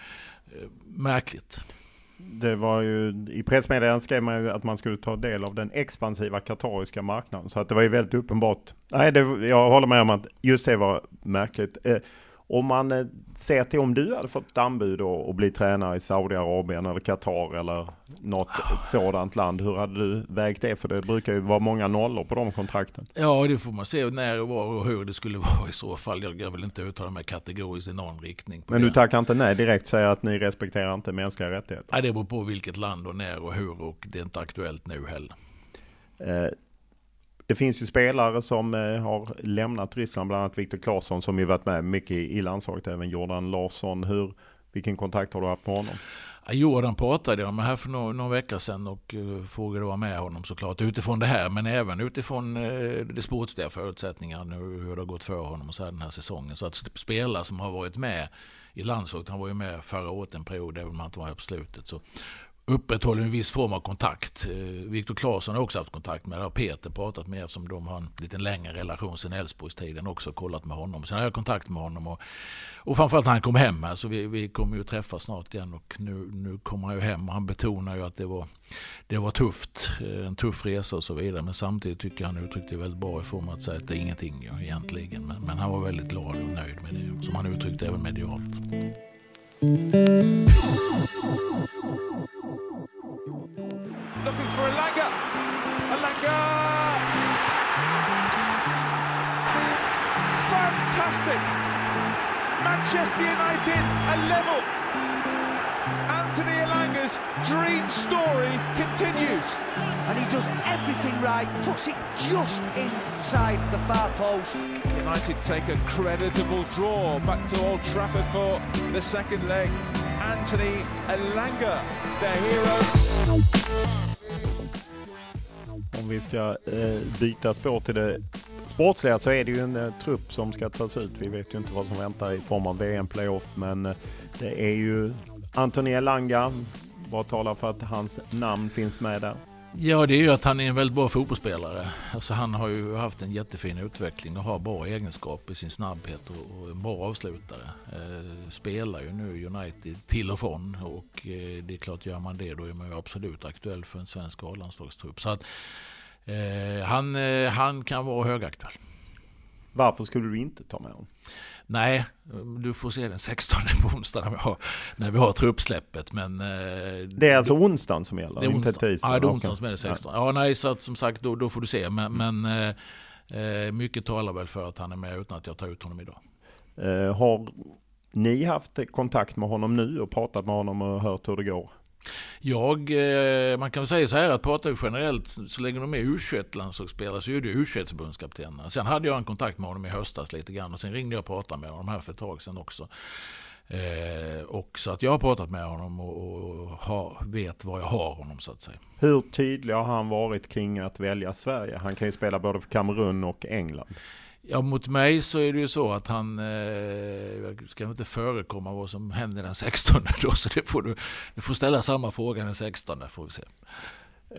märkligt. Det var ju, i pressmeddelandet skrev man ju att man skulle ta del av den expansiva katariska marknaden. Så att det var ju väldigt uppenbart. Nej, det, jag håller med om att just det var märkligt. Eh, om man eh, ser till om du hade fått anbud och bli tränare i Saudiarabien eller Qatar eller något sådant land. Hur hade du vägt det? För det brukar ju vara många nollor på de kontrakten. Ja, det får man se när och var och hur det skulle vara i så fall. Jag, vill inte uttala mig kategoriskt i någon riktning. Men du tackar inte nej direkt, säger att ni respekterar inte mänskliga rättigheter? Nej, det beror på vilket land och när och hur och det är inte aktuellt nu heller. Eh, det finns ju spelare som eh, har lämnat Ryssland, bland annat Viktor Claesson som ju varit med mycket i landslaget, även Jordan Larsson. Hur, vilken kontakt har du haft med honom? Jordan pratade jag med här för några, några veckor sedan och uh, frågade vara med honom såklart utifrån det här men även utifrån uh, det sportsliga förutsättningarna hur det har gått för honom och så här den här säsongen. Så att spelare som har varit med i landslaget, han var ju med förra året en period även om han inte var här på slutet. Så upprätthåller en viss form av kontakt. Eh, Viktor Claesson har också haft kontakt med det. har Peter pratat med eftersom de har en lite längre relation sen Älvsborgstiden Också kollat med honom. Sen har jag kontakt med honom. Och, och framförallt när han kom hem här. Så vi, vi kommer ju träffas snart igen. Och nu, nu kommer han ju hem. Och han betonar ju att det var, det var tufft. Eh, en tuff resa och så vidare. Men samtidigt tycker jag han uttryckte det väldigt bra i form att säga att det är ingenting ja, egentligen. Men, men han var väldigt glad och nöjd med det. Som han uttryckte även medialt. Looking for Alanga. Alanga! Fantastic! Manchester United a level. Anthony Alanga's dream story continues. And he does everything right, puts it just inside the far post. United take a creditable draw back to Old Trafford for the second leg. Anthony Elanga, their heroes. Om vi ska eh, byta spår till det sportsliga så är det ju en eh, trupp som ska tas ut. Vi vet ju inte vad som väntar i form av VM-playoff men eh, det är ju Antoni Elanga. Vad talar för att hans namn finns med där? Ja, det är ju att han är en väldigt bra fotbollsspelare. Alltså, han har ju haft en jättefin utveckling och har bra egenskaper i sin snabbhet och, en bra avslutare. Eh, spelar ju nu United till och från och eh, det är klart, gör man det då är man ju absolut aktuell för en svensk A-landslagstrupp. Så att eh, han, eh, han kan vara högaktuell. Varför skulle du inte ta med honom? Nej, du får se den 16 på onsdag när vi har, när vi har truppsläppet. Men, eh, det är alltså onsdagen som gäller? Det är onsdag. inte tisdag? Ja, det är onsdagen som är det 16. Ja. nej, så att, som sagt då, då får du se. Men, men eh, mycket talar väl för att han är med utan att jag tar ut honom idag. Eh, har ni haft kontakt med honom nu och pratat med honom och hört hur det går? Jag, eh, man kan väl säga så här att pratar vi generellt så länge de är U21-landslagsspelare så är det U21-förbundskaptenerna. Sen hade jag en kontakt med honom i höstas lite grann och sen ringde jag och pratade med honom här för ett tag sedan också. Eh, och så att jag har pratat med honom och, och ha, vet var jag har honom så att säga. Hur tydlig har han varit kring att välja Sverige? Han kan ju spela både för Kamerun och England. Ja, mot mig så är det ju så att han, eh, jag ska inte förekomma vad som händer den 16 då, så det får du, du får ställa samma fråga den 16 får vi se.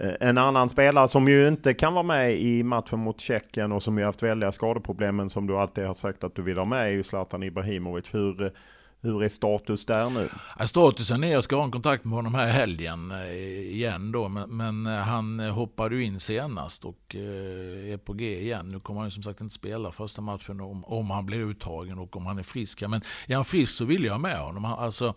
Eh, en annan spelare som ju inte kan vara med i matchen mot Tjeckien och som ju haft väldiga skadeproblem men som du alltid har sagt att du vill ha med är ju Zlatan Ibrahimovic. Hur, hur är status där nu? statusen är, jag ska ha en kontakt med honom här i helgen eh, igen då, men, men, eh, han eh, hoppade ju in senast och är på G igen. Nu kommer han ju som sagt inte spela första matchen om, om han blir uttagen och om han är frisk. Men är han frisk så vill jag ha med honom. Alltså,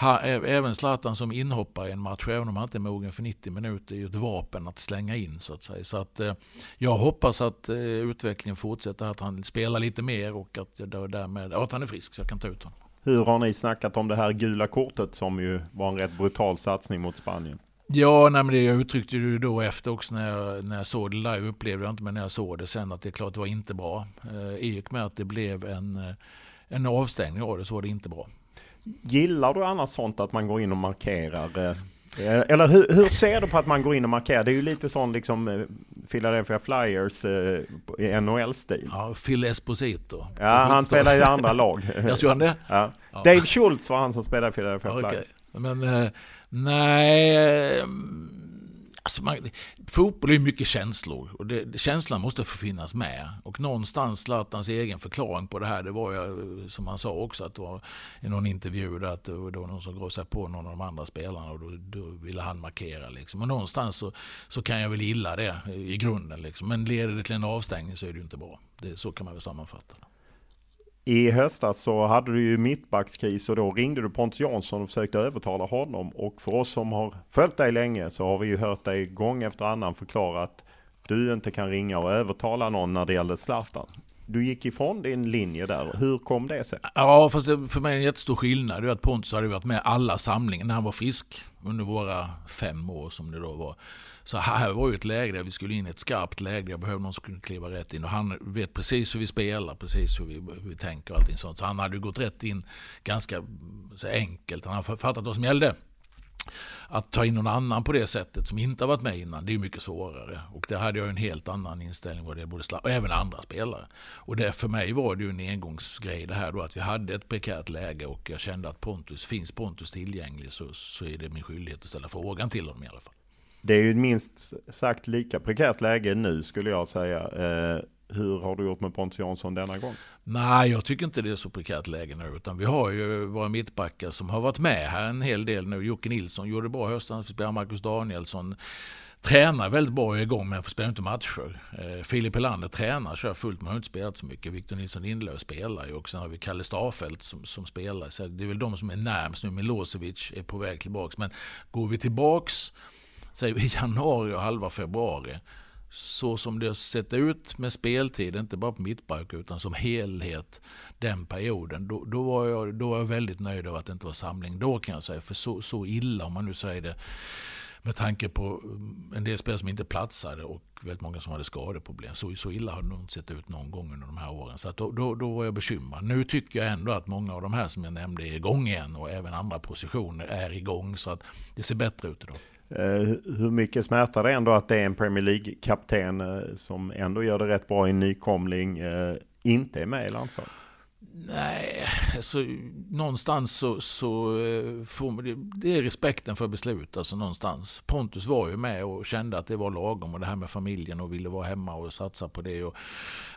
ha, även Zlatan som inhoppare i en match, även om han inte är mogen för 90 minuter, är ju ett vapen att slänga in så att säga. Så att, eh, jag hoppas att eh, utvecklingen fortsätter, att han spelar lite mer och att, jag därmed, att han är frisk så jag kan ta ut honom. Hur har ni snackat om det här gula kortet som ju var en rätt brutal satsning mot Spanien? Ja, nej, men det jag uttryckte ju då efter också när jag, när jag såg det live, upplevde jag inte, men när jag såg det sen att det är klart det var inte bra. Eh, I och med att det blev en, eh, en avstängning av det så var det inte bra. Gillar du annars sånt att man går in och markerar? Eh, eller hur, hur, ser du på att man går in och markerar? Det är ju lite sån liksom eh, Philadelphia Flyers eh, NHL-stil. Ja, Phil Esposito. Ja, han spelar i andra lag. Jag tror han det? Ja. ja. Dave Schultz var han som spelade i Philadelphia ja, Flyers. Men eh, nej, Alltså man, fotboll är mycket känslor och det, känslan måste få finnas med. Och någonstans Zlatans egen förklaring på det här, det var ju eh, som han sa också att det var i någon intervju där att det var någon som grossade på någon av de andra spelarna och då, då ville han markera. Liksom. Och någonstans så, så, kan jag väl gilla det i grunden. Liksom. Men leder det till en avstängning så är det ju inte bra. Det, så kan man väl sammanfatta det. I höstas så hade du ju mittbackskris och då ringde du Pontus Jansson och försökte övertala honom. Och för oss som har följt dig länge så har vi ju hört dig gång efter annan förklara att du inte kan ringa och övertala någon när det gäller Zlatan. Du gick ifrån din linje där. Hur kom det sig? Ja, fast det, för mig är en jättestor skillnad. Det är att Pontus hade varit med alla samlingar när han var frisk. Under våra fem år som det då var. Så här var ju ett läge där vi skulle in i ett skarpt läge. Jag behövde någon som kunde kliva rätt in. Och han vet precis hur vi spelar, precis hur vi, hur vi tänker och allting sånt. Så han hade ju gått rätt in ganska så enkelt. Han har fattat vad som gällde. Att ta in någon annan på det sättet som inte har varit med innan, det är mycket svårare. Och där hade jag en helt annan inställning vad det både och även andra spelare. Och det, för mig var det ju en engångsgrej det här då att vi hade ett prekärt läge och jag kände att Pontus, finns Pontus tillgänglig så, så är det min skyldighet att ställa frågan till honom i alla fall. Det är ju minst sagt lika prekärt läge nu skulle jag säga. Eh, hur har du gjort med Pontus Jansson denna gång? Nej, jag tycker inte det är så prekärt läge nu. Utan vi har ju våra mittbackar som har varit med här en hel del nu. Jocke Nilsson gjorde det bra i höstas. Vi spelar Marcus Danielsson. Tränar väldigt bra och är igång men spelar inte matcher. Eh, Filip Helander tränar, kör fullt men har inte spelat så mycket. Victor Nilsson Lindelöf spelar ju och sen har vi Kalle Starfelt som, som spelar. Så det är väl de som är närmst nu. Milosevic är på väg tillbaks. Men går vi tillbaks säger vi januari och halva februari. Så som det har sett ut med speltid, inte bara på mittback utan som helhet den perioden. Då, då, var jag, då var jag väldigt nöjd över att det inte var samling då kan jag säga. För så, så illa, om man nu säger det, med tanke på mm, en del spelare som inte platsade och väldigt många som hade skadeproblem. Så, så illa har det nog inte sett ut någon gång under de här åren. Så då, då, då var jag bekymrad. Nu tycker jag ändå att många av de här som jag nämnde är igång igen och även andra positioner är igång. Så att det ser bättre ut idag. Eh, hur mycket smärtar det ändå att det är en Premier League-kapten eh, som ändå gör det rätt bra i en nykomling, eh, inte är med i landslaget? Nej, alltså, någonstans så, så får man, det är respekten för beslut. Alltså någonstans. Pontus var ju med och kände att det var lagom och det här med familjen och ville vara hemma och satsa på det. Och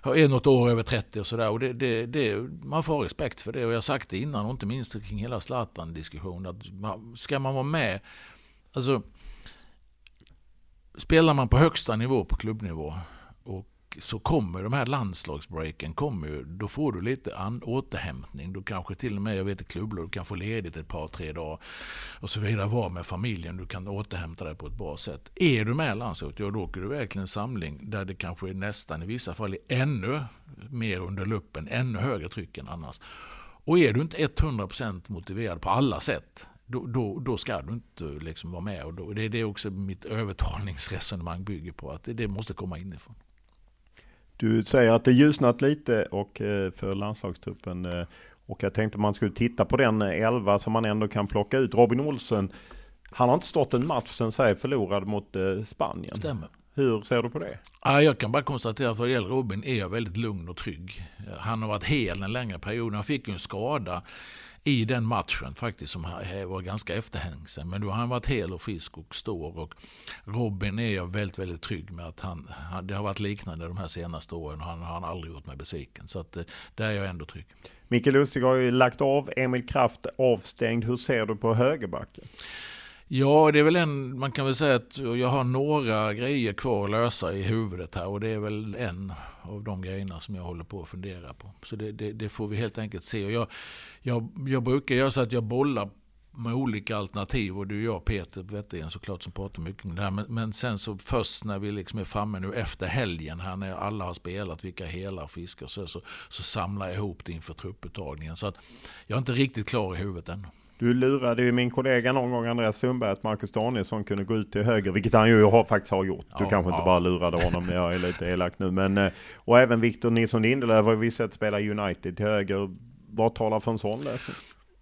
är något år över 30 och sådär. det, det, det, man får ha respekt för det. Och jag har sagt det innan och inte minst kring hela Zlatan-diskussionen. Ska man vara med, alltså spelar man på högsta nivå på klubbnivå och så kommer de här landslagsbreaken, kommer ju, då får du lite an, återhämtning. Du kanske till och med, jag vet i klubblag, du kan få ledigt ett par, tre dagar och så vidare. Vara med familjen, du kan återhämta dig på ett bra sätt. Är du med i landslaget, ja då åker du verkligen en samling där det kanske är nästan i vissa fall är ännu mer under luppen, ännu högre tryck än annars. Och är du inte 100% motiverad på alla sätt, då, då, då, ska du inte liksom vara med. Och då, det är det också mitt övertalningsresonemang bygger på, att det, det måste komma inifrån. Du säger att det ljusnat lite och eh, för landslagstruppen. Eh, och jag tänkte man skulle titta på den eh, elva som man ändå kan plocka ut. Robin Olsen, han har inte stått en match sen Sverige förlorade mot Spanien. Stämmer. Hur ser du på det? jag kan bara konstatera att vad gäller Robin är jag väldigt lugn och trygg. Han har varit hel en längre period. Han fick ju en skada i den matchen faktiskt som var ganska efterhängsen. Men då har han varit hel och frisk och stor. Och Robin är jag väldigt, väldigt trygg med att han, det har varit liknande de här senaste åren och han har aldrig gjort mig besviken. Så att, eh, där är jag ändå trygg. Mikael Lustig har ju lagt av, Emil Kraft avstängd. Hur ser du på högerbacken? Ja, det är väl en, man kan väl säga att jag har några grejer kvar att lösa i huvudet här och det är väl en av de grejerna som jag håller på att fundera på. Så det, det, det får vi helt enkelt se. Och jag, jag, jag brukar göra så att jag bollar med olika alternativ och det är jag Peter Wettergren såklart som pratar mycket om det här. Men, men, sen så först när vi liksom är framme nu efter helgen här när alla har spelat, vilka hela och friska så, så, så samlar jag ihop det inför trupputtagningen. Så att jag är inte riktigt klar i huvudet ännu. Du lurade ju min kollega någon gång, Andreas Sundberg, att Marcus Danielsson kunde gå ut till höger, vilket han ju har, faktiskt har gjort. Du ja, kanske ja. inte bara lurade honom, jag är lite elak nu. Men, eh, och även Victor Nilsson Lindelöf har vi sett spela United till höger. Vad talar för en sån lösning?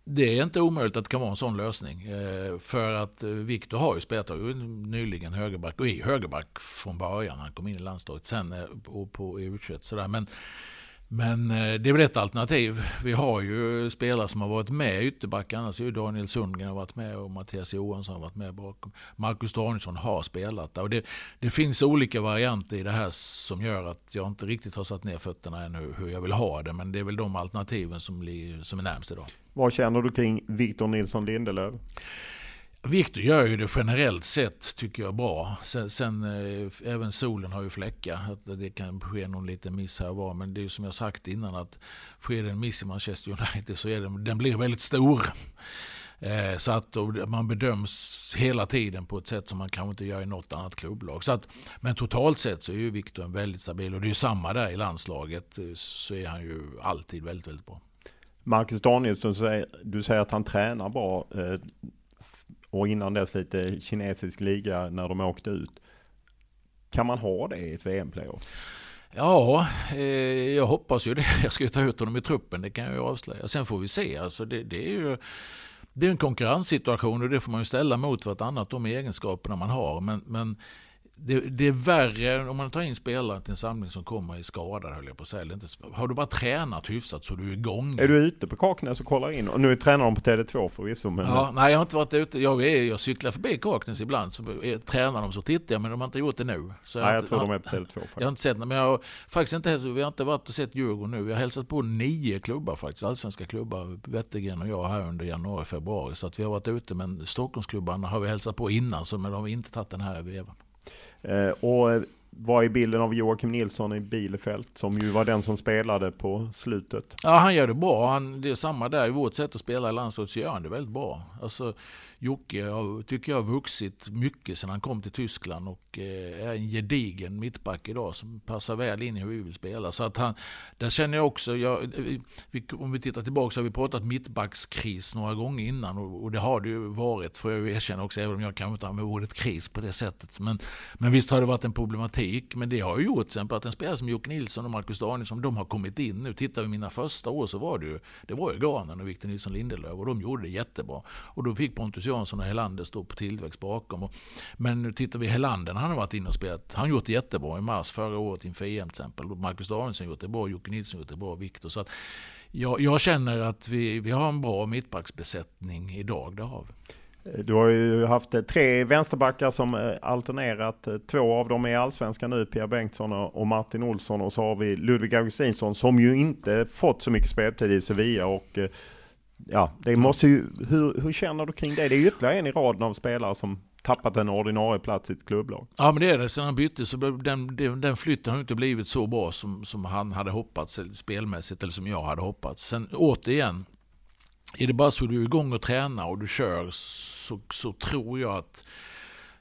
Det är inte omöjligt att det kan vara en sån lösning. Eh, för att eh, Victor har ju spelat ju nyligen högerback och är högerback från början. Han kom in i landslaget sen på, på U21. Sådär. Men men eh, det är väl ett alternativ. Vi har ju spelare som har varit med i ytterback. Annars Daniel Sundgren har varit med och Mattias Johansson har varit med bakom. Marcus Danielsson har spelat där. Och det, det, finns olika varianter i det här som gör att jag inte riktigt har satt ner fötterna ännu hur jag vill ha det. Men det är väl de alternativen som, som är närmst idag. Vad känner du kring Victor Nilsson Lindelöf? Victor gör ju det generellt sett tycker jag bra. Sen, sen eh, även solen har ju fläckar. Att det kan ske någon liten miss här och var. Men det är ju som jag sagt innan att sker det en miss i Manchester United så är den, den blir väldigt stor. Eh, så att man bedöms hela tiden på ett sätt som man kanske inte gör i något annat klubblag. Så att, men totalt sett så är ju Victor en väldigt stabil och det är ju samma där i landslaget. Eh, så är han ju alltid väldigt, väldigt bra. Marcus Danielsson, du säger att han tränar bra. Eh, och innan dess lite kinesisk liga när de åkte ut. Kan man ha det i ett VM-playoff? Ja, eh, jag hoppas ju det. Jag ska ju ta ut honom i truppen, det kan jag ju avslöja. Sen får vi se. Alltså det, det är ju det är en konkurrenssituation och det får man ju ställa mot vartannat, de egenskaperna man har. Men, men det, det, är värre om man tar in spelare till en samling som kommer i skadad höll jag på att säga. Inte, har du bara tränat hyfsat så är du igång. Är du ute på Kaknäs och kollar in? Och nu tränar de på TD2 förvisso. Men... Ja, nej jag har inte varit ute. Jag, är, jag cyklar förbi Kaknäs ibland. Så är, tränar de så tittar jag men de har inte gjort det nu. Så nej jag, jag tror de är på TD2 faktiskt. Jag har inte sett men jag har faktiskt inte, vi har inte varit och sett Djurgården nu. Vi har hälsat på nio klubbar faktiskt. Allsvenska klubbar, Wettergren och jag här under januari, februari. Så att vi har varit ute men Stockholmsklubbarna har vi hälsat på innan så men de har inte tagit den här vevan. Eh, och vad är bilden av Joakim Nilsson i Bielefeld som ju var den som spelade på slutet? Ja, han gör det bra. Han, det är samma där. I vårt sätt att spela i landslaget så gör han det väldigt bra. Alltså, Jocke har, tycker jag har vuxit mycket sedan han kom till Tyskland och eh, är en gedigen mittback idag som passar väl in i hur vi vill spela. Så att han, där känner jag också, jag, eh, vi, om vi tittar tillbaka så har vi pratat mittbackskris några gånger innan och, och det har det ju varit, får jag erkänna också, även om jag kanske inte använder ordet kris på det sättet. Men, men visst har det varit en problematik, men det har ju gjort till exempel att en spelare som Jocke Nilsson och Marcus Danielsson, de har kommit in nu. Tittar vi mina första år så var det ju, det var ju Granen och Victor Nilsson Lindelöf och de gjorde det jättebra. Och då fick Pontus Jansson och Helander står på tillväxt bakom. Och, men nu tittar vi Helander, han har varit inne och spelat. Han har gjort det jättebra i mars förra året inför EM till exempel. Marcus Danielsson har gjort det bra, Jocke Nilsson har gjort det bra, Viktor. Så att jag, jag, känner att vi, vi har en bra mittbacksbesättning idag, det har vi. Du har ju haft eh, tre vänsterbackar som eh, alternerat. Eh, två av dem är allsvenska nu, Pia Bengtsson och Martin Olsson. Och så har vi Ludvig Augustinsson som ju inte fått så mycket speltid i Sevilla och ja, det måste ju, hur, hur känner du kring det? Det är ytterligare en i raden av spelare som tappat en ordinarie plats i ett klubblag. Ja men det är det. Sen han bytte så den, den, den flytten har inte blivit så bra som, som han hade hoppats spelmässigt eller som jag hade hoppats. Sen återigen, är det bara så du är igång och tränar och du kör så, så tror jag att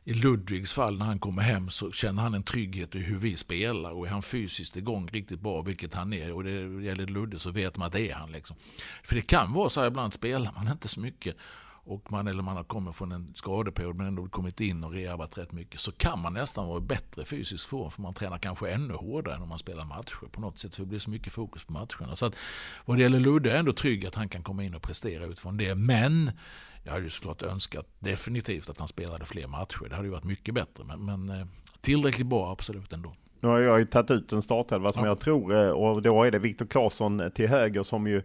i Ludvigs fall när han kommer hem så känner han en trygghet i hur vi spelar och är han fysiskt igång riktigt bra, vilket han är, och det gäller Ludde så vet man att det är han. Liksom. För det kan vara så här ibland spelar man inte så mycket och man, eller man har kommit från en skadeperiod men ändå kommit in och rehabat rätt mycket så kan man nästan vara i bättre fysisk form för man tränar kanske ännu hårdare än om man spelar matcher på något sätt för det blir så mycket fokus på matcherna. Så att vad det gäller Ludde är jag ändå trygg att han kan komma in och prestera utifrån det. Men jag hade ju såklart önskat definitivt att han spelade fler matcher. Det hade ju varit mycket bättre. Men, men eh, tillräckligt bra absolut ändå. Nu har jag ju tagit ut en startelva som ja. jag tror eh, och då är det Viktor Claesson till höger som ju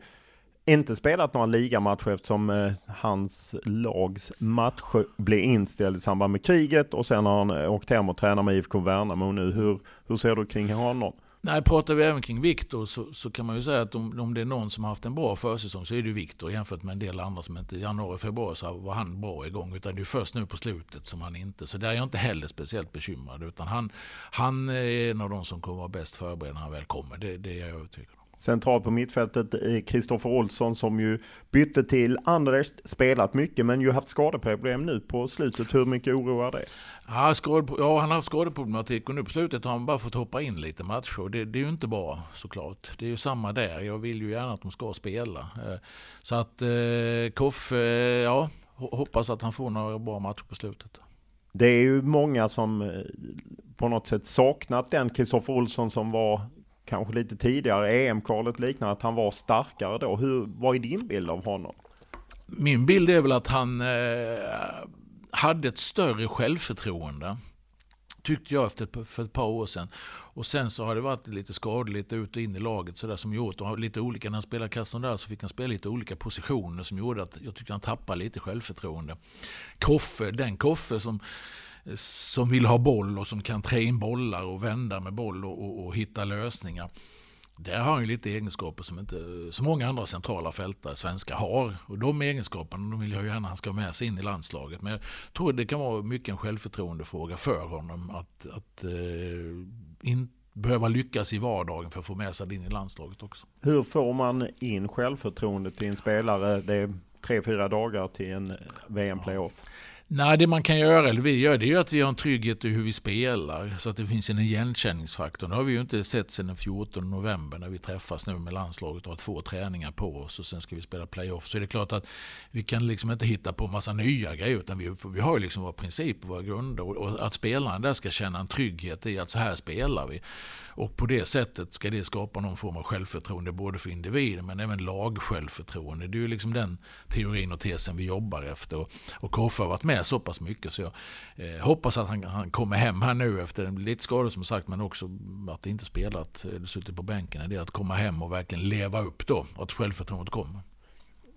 inte spelat några ligamatcher eftersom eh, hans lags match blev inställd i samband med kriget och sen har han åkt hem och tränat med IFK Värnamo nu. Hur, hur ser du kring honom? Nej, pratar vi även kring Viktor så, så, kan man ju säga att om, om det är någon som har haft en bra försäsong så är det ju Viktor jämfört med en del andra som inte i januari, februari så var han bra igång. Utan det är först nu på slutet som han inte, så där är jag inte heller speciellt bekymrad. Utan han, han är en av de som kommer vara bäst förberedd när han väl kommer. Det, det är jag övertygad om. Centralt på mittfältet Kristoffer Olsson som ju bytte till Anders, spelat mycket men ju haft skadeproblem nu på slutet. Hur mycket oroar det? Ja, skade, ja, han har haft skadeproblematik och nu på slutet har han bara fått hoppa in lite matcher. Det, det är ju inte bra såklart. Det är ju samma där. Jag vill ju gärna att de ska spela. Eh, så att eh, Koffe, ja, hoppas att han får några bra matcher på slutet. Det är ju många som eh, på något sätt saknat den Kristoffer Olsson som var kanske lite tidigare, EM-kvalet liknar att han var starkare då. Hur, vad är din bild av honom? Min bild är väl att han eh, hade ett större självförtroende. Tyckte jag efter, för ett par år sedan. Och sen så har det varit lite skadligt ut och in i laget så där som gjort. Och lite olika, när han spelade Kassan där så fick han spela lite olika positioner som gjorde att jag tyckte han tappade lite självförtroende. Koffe, den Koffe som som vill ha boll och som kan trä in bollar och vända med boll och, och, och hitta lösningar. Där har han ju lite egenskaper som inte så många andra centrala fältare svenska har. Och de egenskaperna de vill jag gärna att han ska ha med sig in i landslaget. Men jag tror det kan vara mycket en självförtroendefråga för honom att, att eh, inte behöva lyckas i vardagen för att få med sig det in i landslaget också. Hur får man in självförtroendet till en spelare? Det är tre, fyra dagar till en VM-playoff. Ja. Nej, det man kan göra, eller vi gör, det är ju att vi har en trygghet i hur vi spelar. Så att det finns en igenkänningsfaktor. Nu har vi ju inte sett sedan den 14 november när vi träffas nu med landslaget och har två träningar på oss och sen ska vi spela playoff. Så är det klart att vi kan liksom inte hitta på massa nya grejer utan vi, vi har ju liksom våra principer, våra grunder. Och att spelaren där ska känna en trygghet i att så här spelar vi. Och på det sättet ska det skapa någon form av självförtroende både för individen men även lagsjälvförtroende. Det är ju liksom den teorin och tesen vi jobbar efter. Och, och Koffe har varit med så pass mycket så jag eh, hoppas att han, han kommer hem här nu efter en lite skador som sagt men också att inte spelat eh, eller suttit på bänken. Det är att komma hem och verkligen leva upp då att självförtroendet kommer.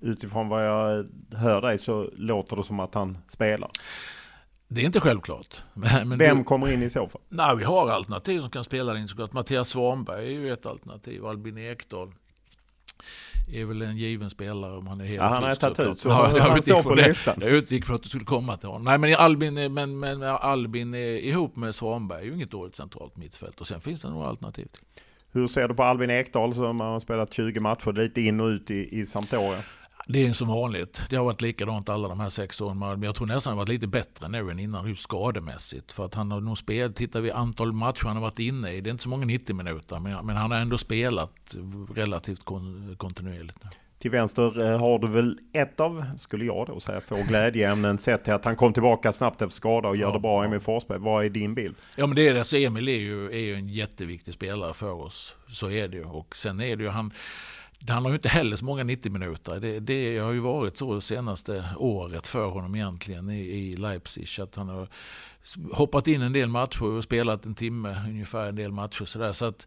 Utifrån vad jag hör dig så låter det som att han spelar. Det är inte självklart. Men Vem du, kommer in i så fall? Nej, vi har alternativ som kan spela in såklart. Mattias Svanberg är ju ett alternativ. Albin Ekdal. är väl en given spelare om han är helt Ja, han har tagit ut, så Ja, han jag utgick står på det. listan. Jag utgick från att du skulle komma till honom. Nej men Albin, är- men, men Albin ihop med Svanberg är ju inget dåligt centralt mittfält. Och sen finns det några alternativ. till. Hur ser du på Albin Ekdal som har spelat 20 matcher lite in och ut i, i Sampdoria? Det är som vanligt. Det har varit likadant alla de här sex åren. Men jag tror nästan det har varit lite bättre nu än innan, just skademässigt. För att han har nog spelat, tittar vi antal matcher han har varit inne i, det är inte så många 90 minuter, men, men han har ändå spelat relativt kon, kontinuerligt. nu. Till vänster eh, har du väl ett av, skulle jag då säga, få glädjeämnen sett till att han kom tillbaka snabbt efter skada och gör Ja, det bra. Emil Forsberg. Vad är din bild? Ja men det är det, alltså Emil är ju, är ju en jätteviktig spelare för oss. Så är det ju. Och sen är det ju han, han har ju inte heller så många 90 minuter. Det, det har ju varit så senaste året för honom egentligen i, i Leipzig. Att han har hoppat in en del matcher och spelat en timme ungefär en del matcher. Så, där. så att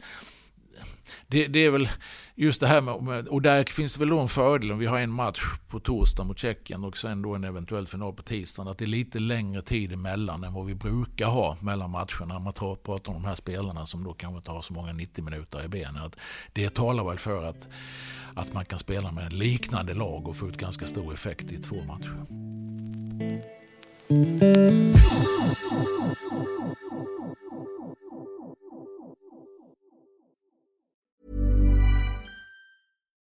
det, det är väl just det här med, med, och där finns det väl då en fördel om vi har en match på torsdag mot Tjeckien och sen då en eventuell final på tisdagen. Att det är lite längre tid emellan än vad vi brukar ha mellan matcherna. Man tar- pratar om de här spelarna som då kanske inte har så många 90 minuter i benen. Att det talar väl för att, att man kan spela med liknande lag och få ut ganska stor effekt i två matcher.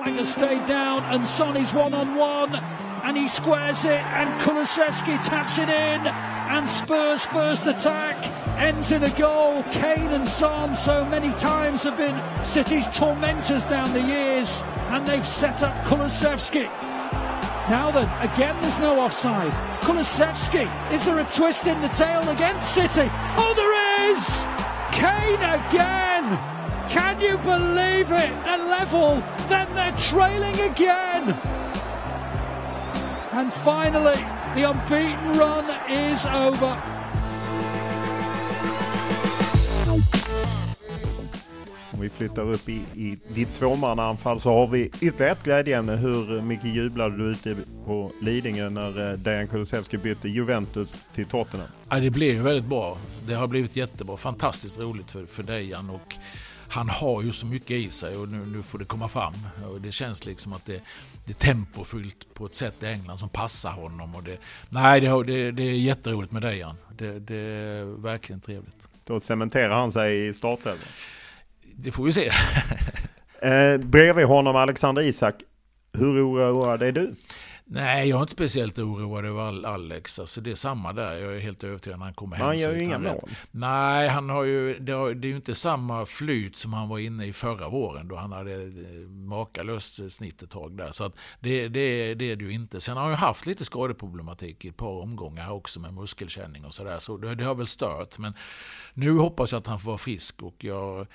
The flanker stayed down, and Sonny's one on one, and he squares it, and Kulusevski taps it in, and Spurs' first attack ends in a goal. Kane and Son, so many times, have been City's tormentors down the years, and they've set up Kulusevski. Now then, again, there's no offside. Kulusevski, is there a twist in the tail against City? Oh, there is! Kane again! Can you believe it? A level, then they're trailing again. And finally, the unbeaten run is over. Om vi flyttar upp i, i ditt tvåmannaanfall så har vi ytterligare ett glädjeämne. Hur mycket jublade du ute på Lidingö när eh, Dejan Kulusevski bytte Juventus till Tottenham? Ja, det blev ju väldigt bra. Det har blivit jättebra. Fantastiskt roligt för, för Dejan. Och han har ju så mycket i sig och nu, nu får det komma fram. Och det känns liksom att det, det är tempofyllt på ett sätt i England som passar honom. Och det, nej, det, det, det är jätteroligt med Dejan. Det, det är verkligen trevligt. Då cementerar han sig i startelvan. Det får vi se. Eh, bredvid honom Alexander Isak. Hur oroad är du? Nej, jag är inte speciellt oroad över Alex. Alltså, det är samma där. Jag är helt övertygad när han kommer hem. Han gör ju inga mål. Nej, han har ju, det, har, det är ju inte samma flyt som han var inne i förra våren då han hade eh, makalöst snitt ett tag där. Så att det, det, det är det ju inte. Sen har han ju haft lite skadeproblematik i ett par omgångar här också med muskelkänning och sådär. Så det, det har väl stört. Men nu hoppas jag att han får vara frisk och jag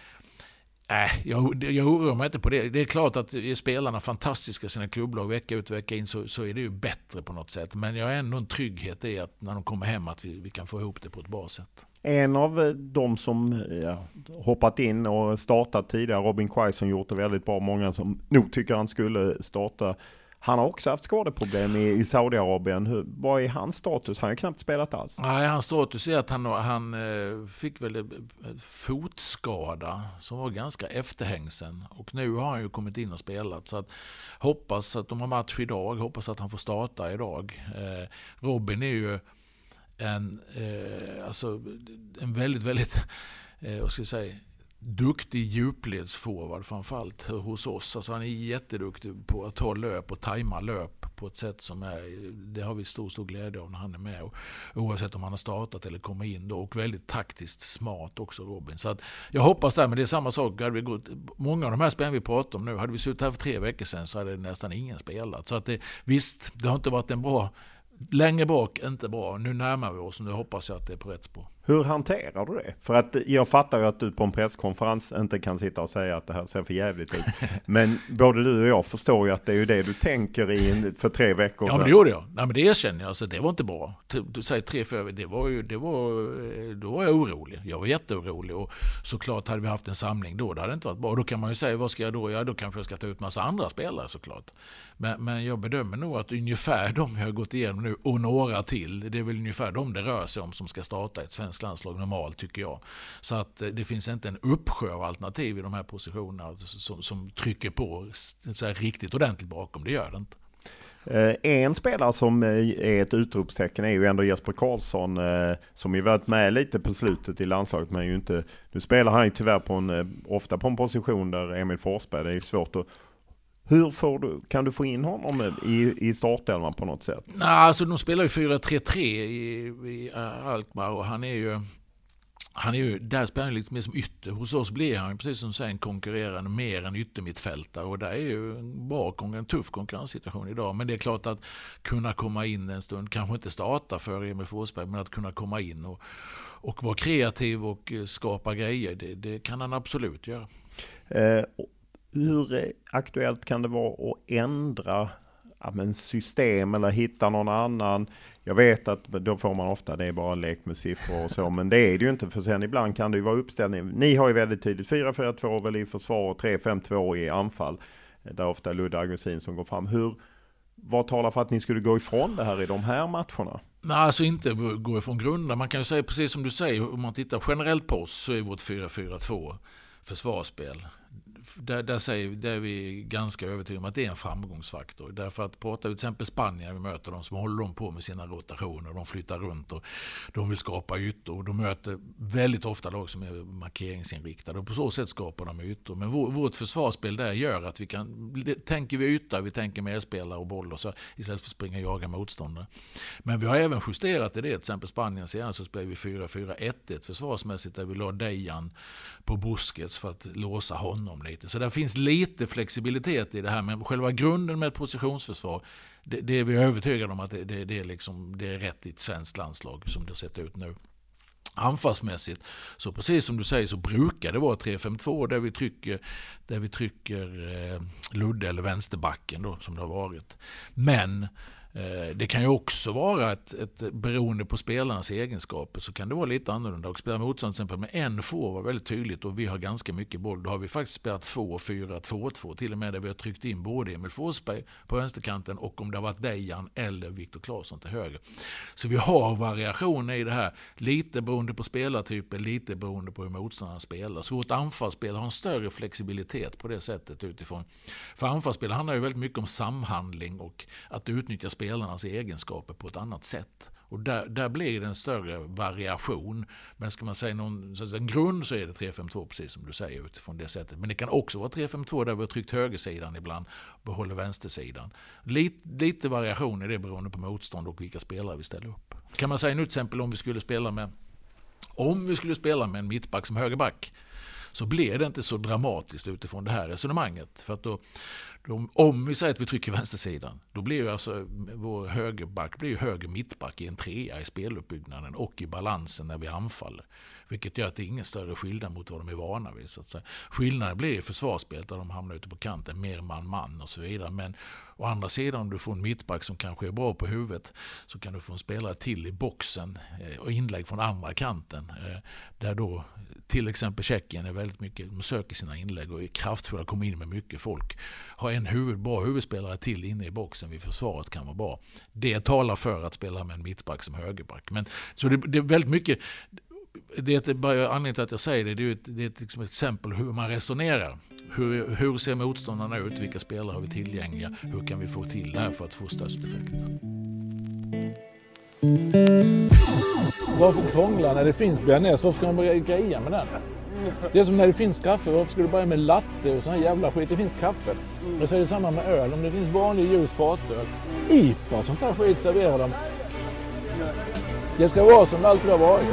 Nej, äh, jag, jag oroar mig inte på det. Det är klart att är spelarna fantastiska sina klubblag vecka ut och vecka in så, så är det ju bättre på något sätt. Men jag har ändå en trygghet i att när de kommer hem att vi, vi kan få ihop det på ett bra sätt. En av eh, de som ja, hoppat in och startat tidigare, Robin Quaison, gjort det väldigt bra. Många som nog tycker han skulle starta han har också haft skadeproblem i, i Saudiarabien. vad är hans status? Han har knappt spelat alls. Nej, hans status är att han, han eh, fick väl en fotskada som var ganska efterhängsen. Och nu har han ju kommit in och spelat. Så att, hoppas att de har match idag. Hoppas att han får starta idag. Eh, Robin är ju en, eh, alltså, en väldigt, väldigt, eh, vad ska jag säga, duktig djupledsforward framförallt hos oss. Alltså han är jätteduktig på att ta löp och tajma löp på ett sätt som är, det har vi stor, stor glädje av när han är med. Och, oavsett om han har startat eller kommer in då. Och väldigt taktiskt smart också Robin. Så att jag hoppas där, men det är samma sak. Hade vi gått, många av de här spelen vi pratar om nu, hade vi suttit här för tre veckor sedan så hade nästan ingen spelat. Så att det, visst, det har inte varit en bra Längre bak, inte bra. Nu närmar vi oss och nu hoppas jag att det är på rätt spår. Hur hanterar du det? För att jag fattar ju att du på en presskonferens inte kan sitta och säga att det här ser för jävligt ut. Men både du och jag förstår ju att det är ju det du tänker i för tre veckor sedan. Ja men det gjorde jag. Nej men det erkänner jag. Alltså, det var inte bra. Du säger tre, fyra det var ju, det var, då var jag orolig. Jag var jätteorolig. Och såklart hade vi haft en samling då, det hade inte varit bra. Då kan man ju säga, vad ska jag då? Ja då kanske jag ska ta ut massa andra spelare såklart. Men, men jag bedömer nog att ungefär de jag har gått igenom nu och några till, det är väl ungefär de det rör sig om som ska starta ett svenskt landslag normalt tycker jag. Så att eh, det finns inte en uppsjö av alternativ i de här positionerna som, som trycker på så riktigt ordentligt bakom, det gör det inte. Eh, en spelare som eh, är ett utropstecken är ju ändå Jesper Karlsson som ju varit med lite på slutet i landslaget men ju inte. Nu spelar han ju tyvärr på en, ofta på en position där Emil Forsberg, det är svårt att hur får du, kan du få in honom i, i startelvan på något sätt? Nej, alltså de spelar ju 4-3-3 i, i Alkmaar och han är ju han är ju, där spelar han lite mer som ytter. Hos oss blir han precis som säger en konkurrerande mer än yttermittfältare. Och där är ju en bra, en tuff konkurrenssituation idag. Men det är klart att kunna komma in en stund, kanske inte starta för Emil Forsberg, men att kunna komma in och, och vara kreativ och skapa grejer, det, det kan han absolut göra. Eh, hur eh, aktuellt kan det vara att ändra ja, men system eller hitta någon annan? Jag vet att då får man ofta det är bara en lek med siffror och så, men det är det ju inte för sen ibland kan det ju vara uppställning. Ni har ju väldigt tydligt 4-4-2 väl i försvar och 3-5-2 i anfall. Eh, där ofta Ludde Augustin som går fram. Hur, vad talar för att ni skulle gå ifrån det här i de här matcherna? Nej, alltså inte gå ifrån grunden. Man kan ju säga precis som du säger, om man tittar generellt på oss så är vårt 4-4-2 försvarsspel där, där, säger, där är vi ganska övertygade om att det är en framgångsfaktor. Därför att pratar vi till exempel Spanien, vi möter dem, så håller de på med sina rotationer. De flyttar runt och de vill skapa ytor. De möter väldigt ofta lag som är markeringsinriktade och på så sätt skapar de ytor. Men vårt försvarsspel där gör att vi kan, tänker vi yta, vi tänker mer spelare och boll och så, istället för att springa och jaga motståndare. Men vi har även justerat i det. Till exempel Spanien senast så spelade vi 4-4-1-1 försvarsmässigt där vi la Dejan på Busquets för att låsa honom lite. Så det finns lite flexibilitet i det här. Men själva grunden med ett positionsförsvar, det, det är vi övertygade om att det, det, det, är liksom, det är rätt i ett svenskt landslag som det sett ut nu. Anfallsmässigt, så precis som du säger så brukar det vara 3-5-2 där vi trycker, där vi trycker eh, Ludde eller vänsterbacken då, som det har varit. Men Eh, det kan ju också vara ett, ett beroende på spelarnas egenskaper så kan det vara lite annorlunda. Och spela motstånd till exempel med en var väldigt tydligt och vi har ganska mycket boll. Då har vi faktiskt spelat 2-4, 2-2 till och med där vi har tryckt in både Emil Forsberg på vänsterkanten och om det har varit Dejan eller Viktor Claesson till höger. Så vi har variationer i det här. Lite beroende på spelartyper, lite beroende på hur motståndaren spelar. Så vårt anfallsspel har en större flexibilitet på det sättet utifrån. För anfallsspel handlar ju väldigt mycket om samhandling och att utnyttja spel spelarnas egenskaper på ett annat sätt. Och där, där blir det en större variation. Men ska man säga någon så en grund så är det 3-5-2 precis som du säger utifrån det sättet. Men det kan också vara 3-5-2 där vi har tryckt högersidan ibland, och behåller vänstersidan. Lite, lite variation i det beroende på motstånd och vilka spelare vi ställer upp. Kan man säga nu till exempel om vi skulle spela med om vi skulle spela med en mittback som högerback så blir det inte så dramatiskt utifrån det här resonemanget. För att då, om vi säger att vi trycker vänstersidan, då blir ju alltså vår högerback blir ju höger mittback i en trea i speluppbyggnaden och i balansen när vi anfaller. Vilket gör att det är ingen större skillnad mot vad de är vana vid. Så att säga. Skillnaden blir i försvarsspelet där de hamnar ute på kanten, mer man-man och så vidare. Men å andra sidan om du får en mittback som kanske är bra på huvudet så kan du få en spelare till i boxen eh, och inlägg från andra kanten. Eh, där då till exempel Tjeckien är väldigt mycket, de söker sina inlägg och är kraftfulla, kommer in med mycket folk. Har en huvud, bra huvudspelare till inne i boxen vid försvaret kan vara bra. Det talar för att spela med en mittback som högerback. Men, så det, det är väldigt mycket, det är bara anledningen till att jag säger det, det är ett, det är ett, liksom ett exempel hur man resonerar. Hur, hur ser motståndarna ut? Vilka spelare har vi tillgängliga? Hur kan vi få till det här för att få störst effekt? Varför krångla när det finns bearnaise? Varför ska man börja greja med den? Det är som när det finns kaffe. Varför ska du börja med latte och sån här jävla skit? Det finns kaffe. Och så är det samma med öl. Om det finns vanlig ljus fatöl. IPA och sånt där skit serverar de. Det ska vara som det alltid har varit.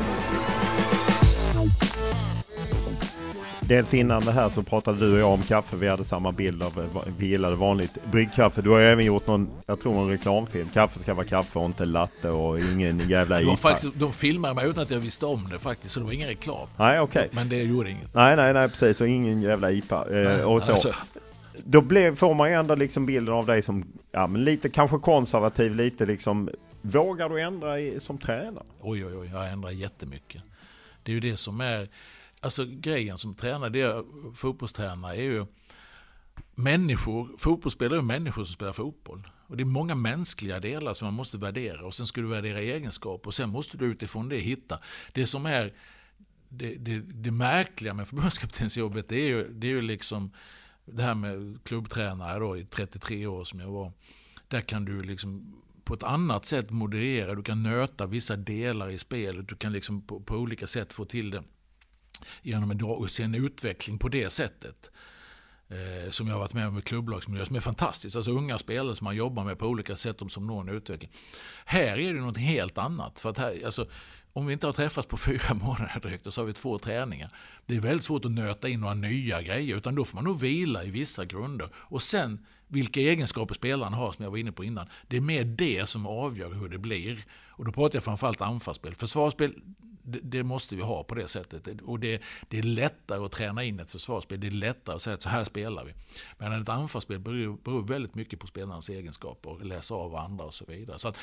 Dels innan det här så pratade du och jag om kaffe. Vi hade samma bild av, vi gillade vanligt bryggkaffe. Du har ju även gjort någon, jag tror en reklamfilm. Kaffe ska vara kaffe och inte latte och ingen jävla IPA. faktiskt, de filmade mig utan att jag visste om det faktiskt, så det var ingen reklam. Nej, okej. Okay. Men det gjorde inget. Nej, nej, nej, precis. Och ingen jävla IPA. Eh, och så. Alltså. Då blev, får man ju ändå liksom bilden av dig som, ja men lite kanske konservativ, lite liksom Vågar du ändra i, som tränare? Oj, oj, oj, jag ändrar jättemycket. Det är ju det som är Alltså grejen som tränare, det är, fotbollstränare är ju människor, fotbollsspelare är människor som spelar fotboll. Och det är många mänskliga delar som man måste värdera och sen ska du värdera egenskaper. och sen måste du utifrån det hitta. Det som är det, det, det märkliga med förbundskaptensjobbet det är ju, det är ju liksom det här med klubbtränare då i 33 år som jag var. Där kan du liksom på ett annat sätt moderera, du kan nöta vissa delar i spelet, du kan liksom på, på olika sätt få till det genom att se en utveckling på det sättet. Eh, som jag har varit med om i klubblagsmiljö som är fantastiskt. Alltså unga spelare som man jobbar med på olika sätt som når en utveckling. Här är det något helt annat. För att här, alltså, om vi inte har träffats på fyra månader direkt och så har vi två träningar. Det är väldigt svårt att nöta in några nya grejer utan då får man nog vila i vissa grunder. Och sen vilka egenskaper spelaren har som jag var inne på innan. Det är mer det som avgör hur det blir. Och då pratar jag framförallt anfallsspel. Försvarsspel, det, det, måste vi ha på det sättet. Och det, det, är lättare att träna in ett försvarsspel. Det är lättare att säga att så här spelar vi. Men ett anfallsspel beror, beror väldigt mycket på spelarens egenskaper. och Läsa av andra och så vidare. Så att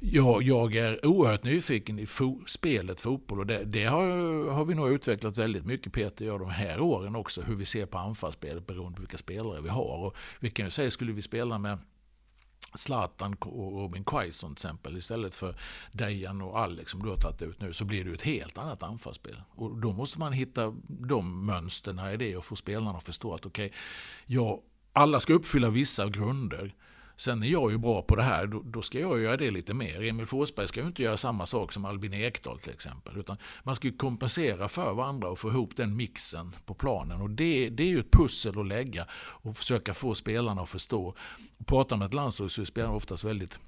jag, jag är oerhört nyfiken i fo, spelet fotboll. Och det, det har, har, vi nog utvecklat väldigt mycket Peter och jag de här åren också. Hur vi ser på anfallsspelet beroende på vilka spelare vi har. Och vi kan ju säga, skulle vi spela med Zlatan och Robin Quaison till exempel istället för Dejan och Alex som du har tagit ut nu så blir det ett helt annat anfallsspel. Och då måste man hitta de mönsterna i det och få spelarna att förstå att okej, okay, ja, alla ska uppfylla vissa grunder Sen är jag ju bra på det här, då, då ska jag göra det lite mer. Emil Forsberg ska ju inte göra samma sak som Albin Ekdal till exempel. Utan man ska ju kompensera för varandra och få ihop den mixen på planen. Och det, det är ju ett pussel att lägga och försöka få spelarna att förstå. Pratar med ett landslag så är spelarna oftast väldigt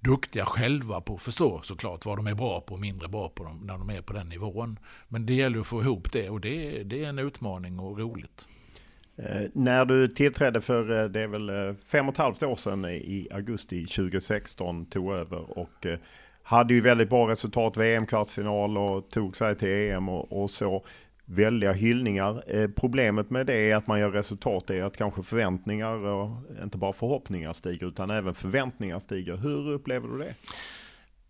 duktiga själva på att förstå såklart vad de är bra på och mindre bra på dem, när de är på den nivån. Men det gäller att få ihop det och det, det är en utmaning och roligt. Eh, när du tillträdde för, eh, det är väl eh, fem och ett halvt år sedan i augusti 2016 tog över och eh, hade ju väldigt bra resultat, VM-kvartsfinal och tog sig till EM och, och så. Väldiga hyllningar. Problemet med det är att man gör resultat är att kanske förväntningar och inte bara förhoppningar stiger utan även förväntningar stiger. Hur upplever du det?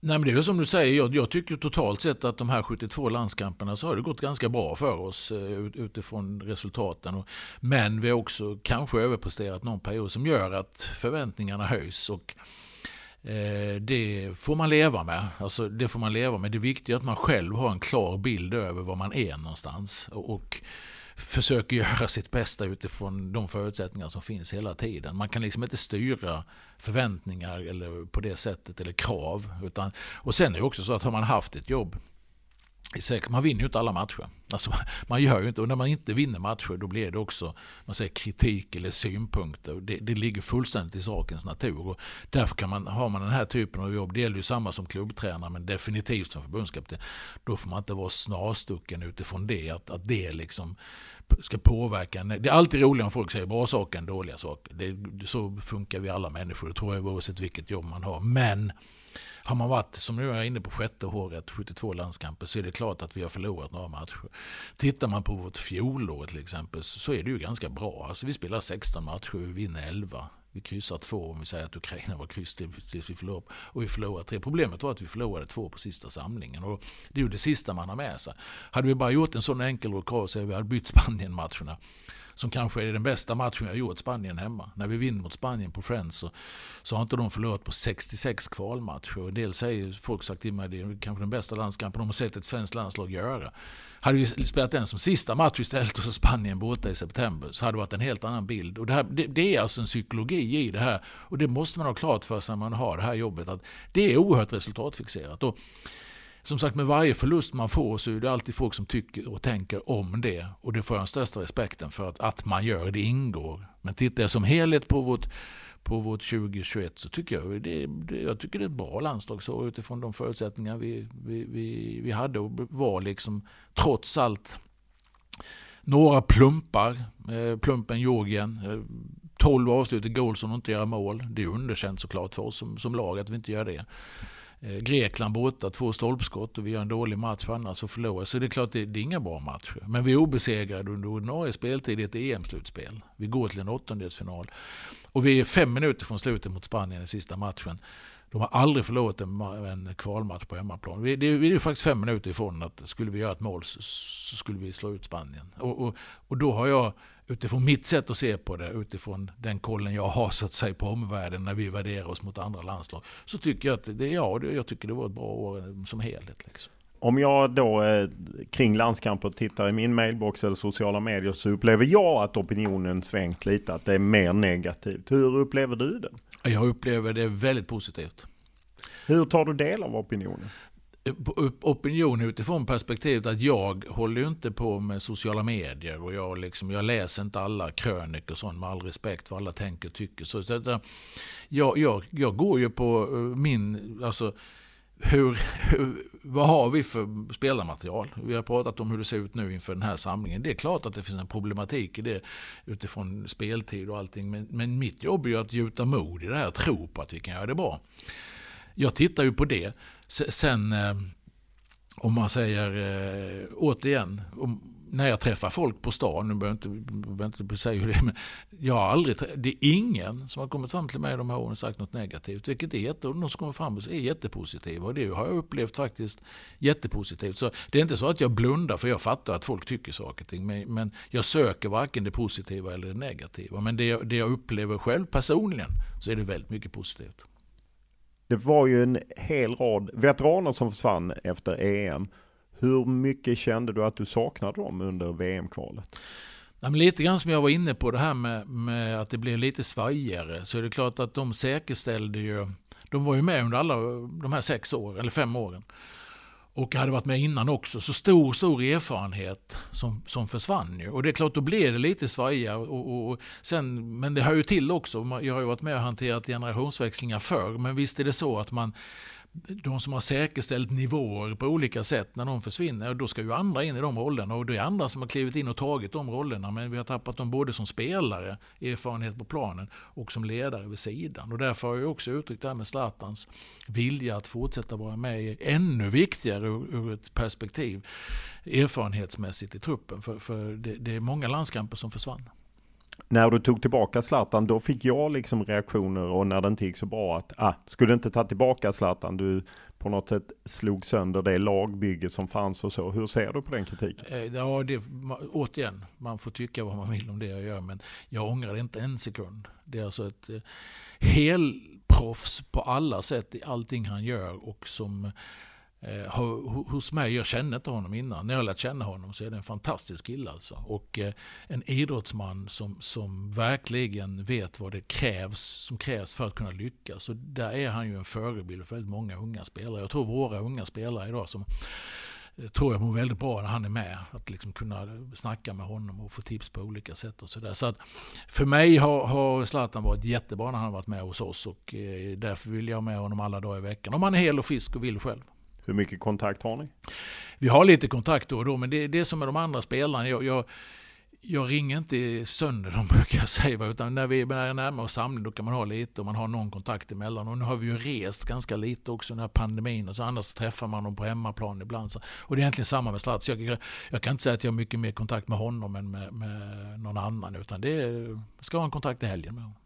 Nej, men det är som du säger, jag, jag, tycker totalt sett att de här 72 landskamperna så har det gått ganska bra för oss eh, ut, utifrån resultaten. Och, men vi har också kanske överpresterat någon period som gör att förväntningarna höjs. Och, eh, det får man leva med. Alltså, det får man leva med. Det viktiga är att man själv har en klar bild över var man är någonstans. Och, och försöker göra sitt bästa utifrån de förutsättningar som finns hela tiden. Man kan liksom inte styra förväntningar eller på det sättet eller krav. Utan, och sen är det också så att har man haft ett jobb man vinner ju inte alla matcher. Alltså, man gör ju inte, och när man inte vinner matcher då blir det också man säger, kritik eller synpunkter. Det, det ligger fullständigt i sakens natur. Och därför kan man, har man den här typen av jobb, det gäller ju samma som klubbtränare men definitivt som förbundskapten, då får man inte vara snarstucken utifrån det. Att, att det liksom ska påverka. Det är alltid roligare om folk säger bra saker än dåliga saker. Det, så funkar vi alla människor, det tror jag oavsett vilket jobb man har. Men har man varit, som nu är jag inne på sjätte året, 72 landskamper, så är det klart att vi har förlorat några matcher. Tittar man på vårt fjolår till exempel så är det ju ganska bra. Alltså vi spelar 16 matcher vi vinner 11. Vi kryssar två om vi säger att Ukraina var kryss tills vi förlorade. Och vi förlorade tre. Problemet var att vi förlorade två på sista samlingen. Och det är ju det sista man har med sig. Hade vi bara gjort en sån enkel rockad så hade vi hade bytt Spanien-matcherna som kanske är den bästa matchen jag gjort Spanien hemma. När vi vinner mot Spanien på Friends så, så har inte de förlorat på 66 kvalmatcher. En del säger, folk sagt till mig, det är kanske den bästa landskampen de har sett ett svenskt landslag göra. Hade vi spelat den som sista match istället och så Spanien borta i september så hade det varit en helt annan bild. Och det, här, det, det, är alltså en psykologi i det här och det måste man ha klart för sig när man har det här jobbet att det är oerhört resultatfixerat. Och som sagt med varje förlust man får så är det alltid folk som tycker och tänker om det. Och det får jag den största respekten för att, att man gör, det ingår. Men tittar jag som helhet på vårt, på vårt 2021 så tycker jag det, det, jag tycker det är ett bra landslagsår utifrån de förutsättningar vi, vi, vi, vi hade och var liksom trots allt några plumpar. Eh, plumpen Georgien. Eh, 12 avslut i goal som inte gör mål. Det är underkänt såklart för oss som, som lag att vi inte gör det. Eh, Grekland borta, två stolpskott och vi gör en dålig match annars så förlorar Så det är klart, det, det är inga bra matcher. Men vi är obesegrade under ordinarie speltid i ett EM-slutspel. Vi går till en åttondelsfinal. Och vi är fem minuter från slutet mot Spanien i sista matchen. De har aldrig förlorat en, en kvalmatch på hemmaplan. Vi, det, vi är faktiskt fem minuter ifrån att skulle vi göra ett mål så, så skulle vi slå ut Spanien. Och, och, och då har jag utifrån mitt sätt att se på det, utifrån den kollen jag har så att säga på omvärlden när vi värderar oss mot andra landslag, så tycker jag att det, ja, jag tycker det var ett bra år som helhet. Liksom. Om jag då eh, kring landskamper tittar i min mailbox eller sociala medier så upplever jag att opinionen svängt lite, att det är mer negativt. Hur upplever du det? Jag upplever det väldigt positivt. Hur tar du del av opinionen? Opinion utifrån perspektivet att jag håller ju inte på med sociala medier och jag, liksom, jag läser inte alla krönikor och sånt med all respekt vad alla tänker och tycker. Så, så, eh, jag, jag, jag går ju på eh, min, alltså hur, hur, vad har vi för spelarmaterial? Vi har pratat om hur det ser ut nu inför den här samlingen. Det är klart att det finns en problematik i det utifrån speltid och allting. Men, men mitt jobb är ju att gjuta mod i det här och tro på att vi kan göra det bra. Jag tittar ju på det. Sen eh, om man säger eh, återigen, om, när jag träffar folk på stan, nu behöver jag inte, behöver inte säga det, men jag har aldrig, det är ingen som har kommit fram till mig de här åren och sagt något negativt. Vilket är jätte, och de som kommer fram är jättepositiva och det har jag upplevt faktiskt jättepositivt. Så det är inte så att jag blundar för jag fattar att folk tycker saker och ting, men, men jag söker varken det positiva eller det negativa. Men det, det jag upplever själv personligen så är det väldigt mycket positivt. Det var ju en hel rad veteraner som försvann efter EM. Hur mycket kände du att du saknade dem under VM-kvalet? Ja, lite grann som jag var inne på det här med, med, att det blev lite svajigare. Så är det klart att de säkerställde ju, de var ju med under alla de här sex åren, eller fem åren och hade varit med innan också. Så stor, stor erfarenhet som, som försvann ju. Och det är klart, då blev det lite svajiga. Och, och, och, sen, men det hör ju till också. Jag har ju varit med och hanterat generationsväxlingar förr. Men visst är det så att man de som har säkerställt nivåer på olika sätt när de försvinner, då ska ju andra in i de rollerna. Och det är andra som har klivit in och tagit de rollerna. Men vi har tappat dem både som spelare, erfarenhet på planen, och som ledare vid sidan. Och därför har jag också uttryckt det här med Zlatans vilja att fortsätta vara med ännu viktigare ur, ur ett perspektiv erfarenhetsmässigt i truppen. För, för det, det är många landskamper som försvann när du tog tillbaka Zlatan, då fick jag liksom reaktioner och när det inte gick så bra att, ah, skulle inte ta tillbaka Zlatan, du på något sätt slog sönder det lagbygge som fanns och så. Hur ser du på den kritiken? Eh, ja, det, återigen, man får tycka vad man vill om det jag gör, men jag ångrar inte en sekund. Det är alltså ett eh, helproffs på alla sätt i allting han gör och som Eh, hos mig, jag kände inte honom innan. När jag lärt känna honom så är det en fantastisk kille alltså. Och eh, en idrottsman som, som verkligen vet vad det krävs, som krävs för att kunna lyckas. Och där är han ju en förebild för väldigt många unga spelare. Jag tror våra unga spelare idag som eh, tror jag mår väldigt bra när han är med. Att liksom kunna snacka med honom och få tips på olika sätt. och Så, där. så att För mig har, har Zlatan varit jättebra när han har varit med hos oss och eh, därför vill jag ha med honom alla dagar i veckan. Om han är hel och frisk och vill själv. Hur mycket kontakt har ni? Vi har lite kontakt då och då, men det är det som med de andra spelarna. Jag, jag, jag ringer inte sönder dem brukar jag säga, utan när vi är närmare oss samling då kan man ha lite och man har någon kontakt emellan. Och nu har vi ju rest ganska lite också när pandemin och så annars träffar man dem på hemmaplan ibland. Så, och det är egentligen samma med Slats. Jag, jag, kan inte säga att jag har mycket mer kontakt med honom än med, med någon annan, utan det är, ska ha en kontakt i helgen med honom.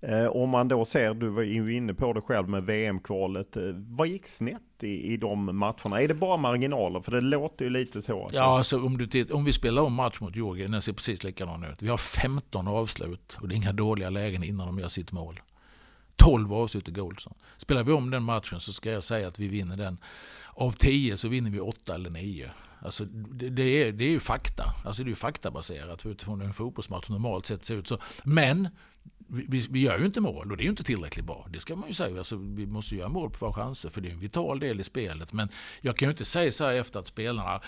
Eh, om man då ser, du var ju inne på det själv med VM-kvalet. Eh, vad gick snett i, i de matcherna? Är det bara marginaler? För det låter ju lite så. Ja, alltså om, du tittar, om vi spelar om match mot Georgien, den ser precis likadan ut. Vi har 15 avslut och det är inga dåliga lägen innan de gör sitt mål. 12 avslut i Goldson. Spelar vi om den matchen så ska jag säga att vi vinner den. Av 10 så vinner vi 8 eller 9. Alltså, det, det, är, det är ju fakta. Alltså, det är ju faktabaserat utifrån hur en fotbollsmatch normalt sett ser ut. Så, men vi, vi, gör ju inte mål och det är ju inte tillräckligt bra. Det ska man ju säga. Alltså, vi måste göra mål på våra chanser för det är en vital del i spelet. Men jag kan ju inte säga så här efter att spelarna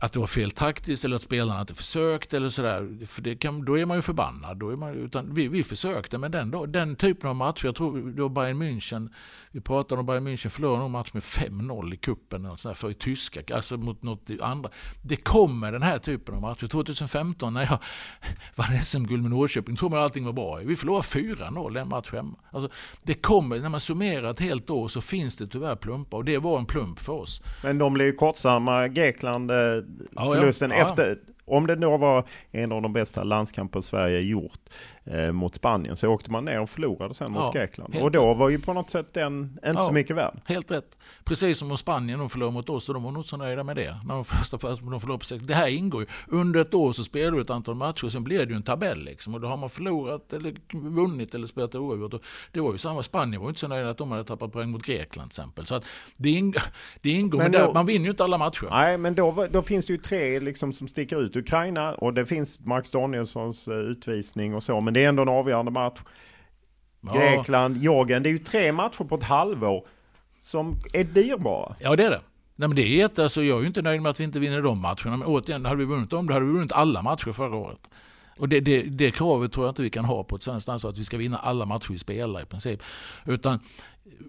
att det var fel taktiskt eller att spelarna inte försökt eller sådär. För det kan, då är man ju förbannad. Då är man, utan vi, vi försökte, men den, den typen av matcher, jag tror det var Bayern München, vi pratade om Bayern München förlorade någon match med 5-0 i cupen. för i tyska, alltså mot något andra. Det kommer den här typen av matcher. 2015 när jag vann SM-guld med Norrköping, tror man allting var bra. Vi förlorade 4-0 en match hemma. Alltså, det kommer, när man summerar ett helt år så finns det tyvärr plumpar och det var en plump för oss. Men de blev kortsamma. Grekland eh, förlusten ja, ja. efter om det då var en av de bästa landskamper Sverige gjort eh, mot Spanien så åkte man ner och förlorade sen mot ja, Grekland. Och då var ju på något sätt den inte ja, så mycket värd. Helt rätt. Precis som om Spanien de förlorade mot oss och de var nog så nöjda med det. När de första de förlorade på sex. Det här ingår ju. Under ett år så spelar du ett antal matcher sen blir det ju en tabell liksom. Och då har man förlorat eller vunnit eller spelat oavgjort. Det var ju samma. Spanien var inte så nöjda att de hade tappat poäng mot Grekland till exempel. Så att det, ingår, det ingår. Men, men då, där, man vinner ju inte alla matcher. Nej, men då, då finns det ju tre liksom som sticker ut. Ukraina och det finns Max Danielssons eh, utvisning och så. Men det är ändå en avgörande match. Ja. Grekland, Jorgen. Det är ju tre matcher på ett halvår som är dyrbara. Ja, det är det. Nej, men det är jätte, alltså, jag är ju inte nöjd med att vi inte vinner de matcherna. Men återigen, hade vi vunnit dem, då hade vi vunnit alla matcher förra året. Och det, det, det kravet tror jag inte vi kan ha på ett svenskt landslag, att vi ska vinna alla matcher vi spelar i princip. Utan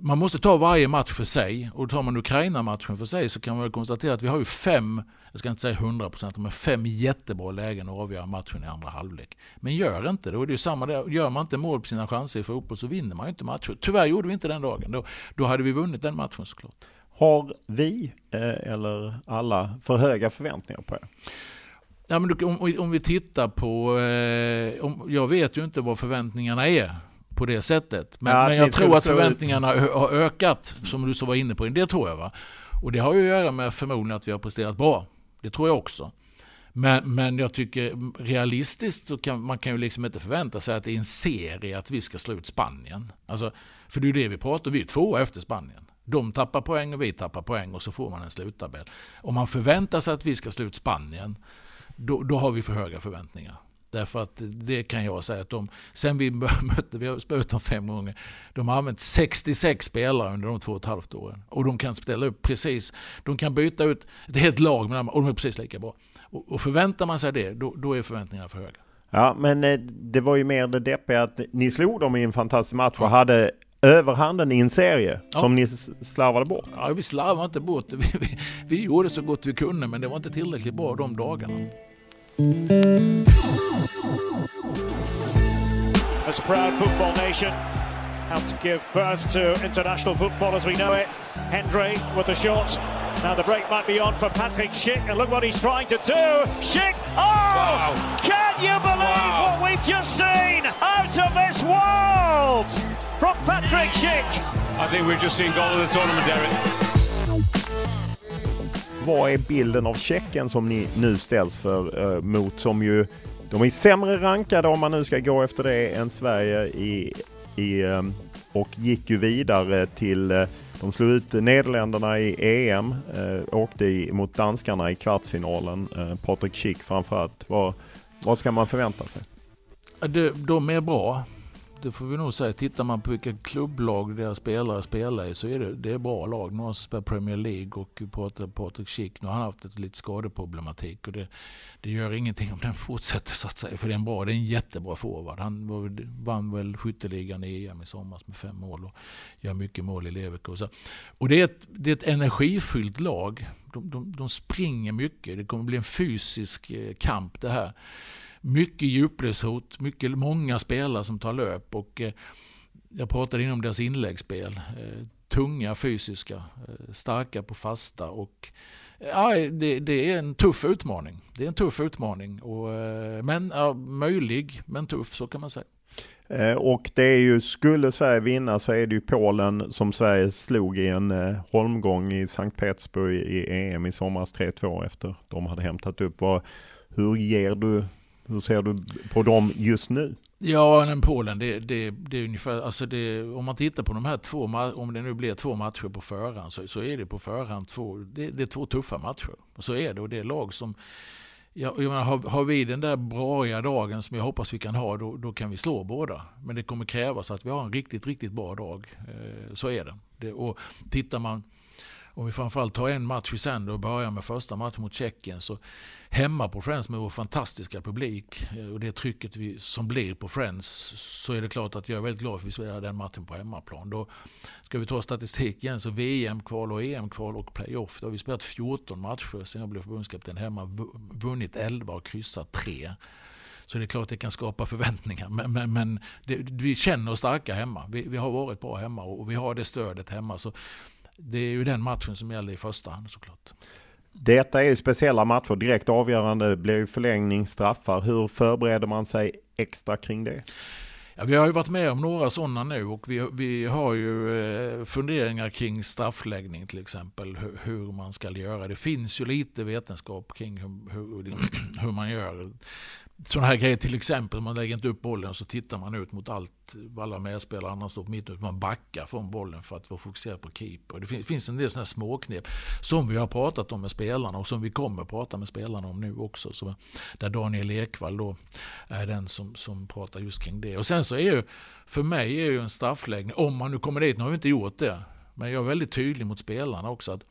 man måste ta varje match för sig. Och tar man Ukraina-matchen för sig så kan man konstatera att vi har ju fem, jag ska inte säga 100%, men fem jättebra lägen att avgöra matchen i andra halvlek. Men gör inte det. Och det är samma där. Gör man inte mål på sina chanser i fotboll så vinner man ju inte matcher. Tyvärr gjorde vi inte den dagen. Då, då hade vi vunnit den matchen såklart. Har vi, eh, eller alla, för höga förväntningar på er? Ja, men om, om vi tittar på, eh, om, jag vet ju inte vad förväntningarna är på det sättet. Men, ja, men jag tror att förväntningarna ut. har ökat, som du så var inne på. Det tror jag. Va? Och det har ju att göra med förmodligen att vi har presterat bra. Det tror jag också. Men, men jag tycker realistiskt så kan man kan ju liksom inte förvänta sig att det är en serie att vi ska slå ut Spanien. Alltså, för det är ju det vi pratar om, vi är två efter Spanien. De tappar poäng och vi tappar poäng och så får man en sluttabell. Om man förväntar sig att vi ska slå ut Spanien då, då har vi för höga förväntningar. Därför att det kan jag säga att de, sen vi mötte, vi har spelat dem fem gånger, de har använt 66 spelare under de två och ett halvt åren. Och de kan ställa upp precis, de kan byta ut ett helt lag och de är precis lika bra. Och, och förväntar man sig det, då, då är förväntningarna för höga. Ja, men eh, det var ju mer det deppiga att ni slog dem i en fantastisk match och hade överhanden i en serie ja. som ni slarvade bort. Ja, vi slarvade inte bort vi, vi, vi gjorde så gott vi kunde men det var inte tillräckligt bra de dagarna. As a proud football nation, helped to give birth to international football as we know it. Hendry with the shot. Now the break might be on for Patrick Schick, and look what he's trying to do. Schick! Oh! Wow. Can you believe wow. what we've just seen out of this world from Patrick Schick? I think we've just seen goal of the tournament, Derek. Vad är bilden av Tjeckien som ni nu ställs för eh, mot som ju de är sämre rankade om man nu ska gå efter det än Sverige i, i, eh, och gick ju vidare till eh, De slog ut Nederländerna i EM, eh, åkte i, mot danskarna i kvartsfinalen. Eh, Patrik Schick framförallt. Vad, vad ska man förvänta sig? De, de är bra det får vi nog säga. Tittar man på vilka klubblag deras spelare spelar i så är det, det är bra lag. Nu har han spelat Premier League och pratar Patrik Schick. Nu har han haft ett lite skadeproblematik och det, det gör ingenting om den fortsätter så att säga. För det är en bra, det är en jättebra forward. Han var, vann väl skytteligan i EM i somras med fem mål och gör mycket mål i Leverkusen. Och det är ett, det är ett energifyllt lag. De, de, de springer mycket. Det kommer bli en fysisk eh, kamp det här mycket djupledshot, mycket, många spelare som tar löp. Och, eh, jag pratade inom deras inläggsspel. Eh, tunga, fysiska, eh, starka på fasta. och eh, Ja, det, det, är en tuff utmaning. Det är en tuff utmaning. Och, eh, men ja, möjlig, men tuff så kan man säga. Eh, och det är ju, skulle Sverige vinna så är det ju Polen som Sverige slog i en holmgång i Sankt Petersburg i EM i somras 3-2 efter de hade hämtat upp. Hur ger du hur ser du på dem just nu? Ja, men Polen, det, det, det är ungefär, alltså det, om man tittar på de här två, om det nu blir två matcher på förhand så, så är det på förhand två, det, det är två tuffa matcher. Så är det och det är lag som, ja, jag menar, har, har vi den där braiga dagen som jag hoppas vi kan ha, då, då kan vi slå båda. Men det kommer krävas att vi har en riktigt, riktigt bra dag. Eh, så är det. det och tittar man om vi framförallt tar en match i sänder och börjar med första matchen mot Tjeckien så hemma på Friends med vår fantastiska publik eh, och det trycket vi, som blir på Friends så är det klart att jag är väldigt glad för att vi spelar den matchen på hemmaplan. Då ska vi ta statistik igen så VM-kval och EM-kval och playoff. Då har vi spelat 14 matcher sen jag blev förbundskapten hemma, vunnit 11 och kryssat 3. Så det är klart att det kan skapa förväntningar. Men, men, men det, vi känner oss starka hemma. Vi, vi, har varit bra hemma och vi har det stödet hemma. Så det är ju den matchen som gäller i första hand såklart. Detta är ju speciella matcher. Direkt avgörande blir ju förlängning, straffar. Hur förbereder man sig extra kring det? Ja, vi har ju varit med om några sådana nu och vi, vi har ju eh, funderingar kring straffläggning till exempel. Hur, hur, man ska göra. Det finns ju lite vetenskap kring hur, hur, hur man gör sådana här grejer, till exempel man lägger inte upp bollen och så tittar man ut mot allt, alla medspelare, andra står på mitten, man backar från bollen för att vara fokuserad på keeper. Det finns en del sådana här småknep som vi har pratat om med spelarna och som vi kommer prata med spelarna om nu också. Så där Daniel Ekvall då är den som, som pratar just kring det. Och sen så är ju, för mig är ju en straffläggning, om man nu kommer dit, nu har vi inte gjort det, men jag är väldigt tydlig mot spelarna också att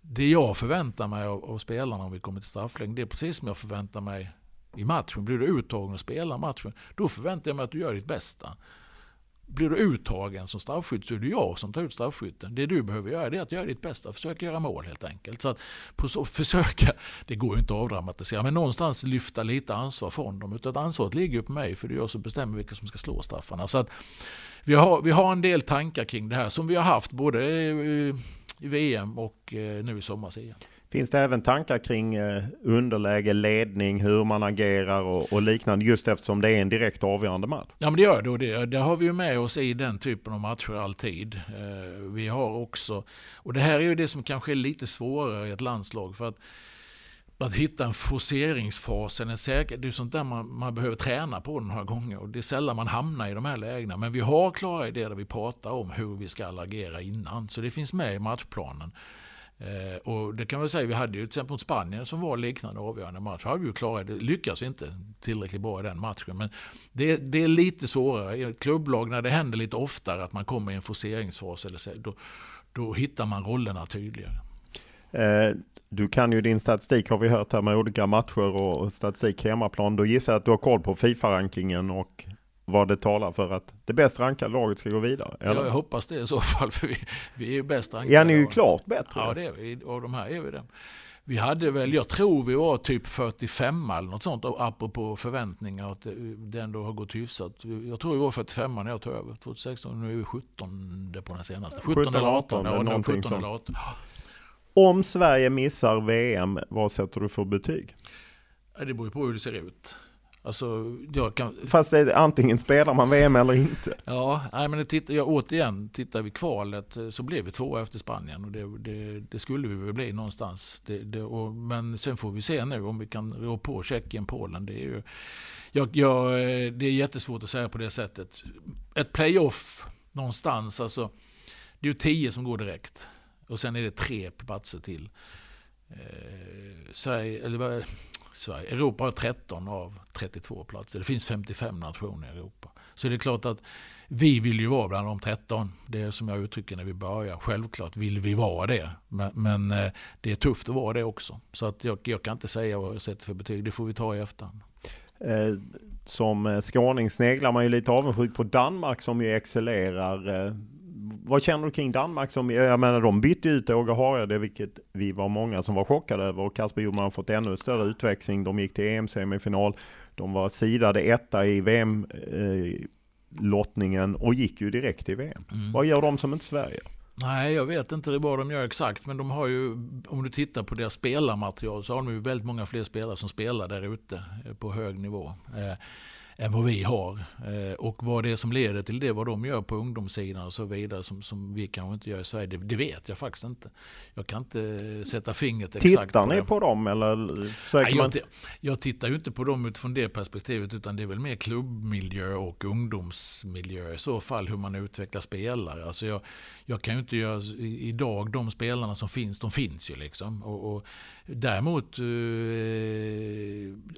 det jag förväntar mig av, av spelarna om vi kommer till straffläggning, det är precis som jag förväntar mig i matchen. Blir du uttagen och spelar matchen, då förväntar jag mig att du gör ditt bästa. Blir du uttagen som straffskytt så är det jag som tar ut straffskytten. Det du behöver göra är att göra ditt bästa, försöka göra mål helt enkelt. Så att på så, försöka, det går ju inte att avdramatisera, men någonstans lyfta lite ansvar från dem. Utan ansvaret ligger ju på mig, för det är jag som bestämmer vilka som ska slå straffarna. Så att vi, har, vi har en del tankar kring det här som vi har haft både i VM och eh, nu i sommar igen. Finns det även tankar kring eh, underläge, ledning, hur man agerar och, och, liknande just eftersom det är en direkt avgörande match? Ja men det gör det och det, det har vi ju med oss i den typen av matcher alltid. Eh, vi har också, och det här är ju det som kanske är lite svårare i ett landslag för att att hitta en forceringsfas, en säker, det är sånt där man, man behöver träna på några gånger. Och det är sällan man hamnar i de här lägena. Men vi har klara idéer där vi pratar om hur vi ska agera innan. Så det finns med i matchplanen. Eh, och det kan man säga, vi hade ju till exempel mot Spanien som var liknande avgörande match. Har vi ju klarat det, lyckas vi inte tillräckligt bra i den matchen. Men det, det, är lite svårare i ett klubblag när det händer lite oftare att man kommer i en forceringsfas. Eller så, då, då hittar man rollerna tydligare. Eh, du kan ju din statistik har vi hört här med olika matcher och statistik hemmaplan. Då gissar jag att du har koll på Fifa-rankingen och vad det talar för att det bäst rankade laget ska gå vidare? Eller? Ja, jag hoppas det i så fall, för vi, vi är ju bäst rankade. Ja, ni är ju klart bättre. Ja, det är vi. Och de här är vi det. Vi hade väl, jag tror vi var typ 45 eller något sånt, apropå förväntningar, att det ändå har gått hyfsat. Jag tror vi var 45 när jag tog över 2016, nu är vi 17 på den senaste. 17, 17 eller 18. 18 ja, 17 eller 18. Om Sverige missar VM, vad sätter du för betyg? Det beror på hur det ser ut. Alltså, jag kan... Fast det är, antingen spelar man VM eller inte. Ja, nej, men titta, ja, återigen, tittar vi kvalet eh, så blev vi två efter Spanien. Och det, det, det skulle vi väl bli någonstans. Det, och, men sen får vi se nu om vi kan rå på Tjeckien, Polen. Det är, ju, jag, jag, det är jättesvårt att säga på det sättet. Ett playoff någonstans, alltså det är ju tio som går direkt. Och sen är det tre platser till. Eh, Sverige, eller, Sverige, Europa har 13 av 32 platser. Det finns 55 nationer i Europa. Så det är klart att vi vill ju vara bland de 13. Det är som jag uttrycker när vi börjar. Självklart vill vi vara det. Men, men eh, det är tufft att vara det också. Så att jag, jag kan inte säga vad jag sätter för betyg. Det får vi ta i efterhand. Eh, som skåning sneglar man ju lite avundsjukt på Danmark som ju excellerar. Eh, vad känner du kring Danmark? Som, jag menar de bytte ut Åge Hareide, vilket vi var många som var chockade över. Och Kasper Hjulman har fått ännu större utväxling. De gick till EM-semifinal. De var sidade etta i VM. Eh, lottningen och gick ju direkt till VM. Mm. Vad gör de som inte Sverige? Nej, jag vet inte vad de gör exakt, men de har ju, om du tittar på deras spelarmaterial så har de ju väldigt många fler spelare som spelar där ute på hög nivå. Än vad vi har. Eh, och vad det är som leder till det, vad de gör på ungdomssidan och så vidare som, som vi kanske inte gör i Sverige, det, det vet jag faktiskt inte. Jag kan inte sätta fingret exakt Tittar på ni det. på dem eller? Nej, jag, jag, tittar ju inte på dem utifrån det perspektivet utan det är väl mer klubbmiljö och ungdomsmiljö i så fall hur man utvecklar spelare. Alltså jag, jag kan ju inte göra, idag de spelarna som finns, de finns ju liksom. Och, och däremot, eh,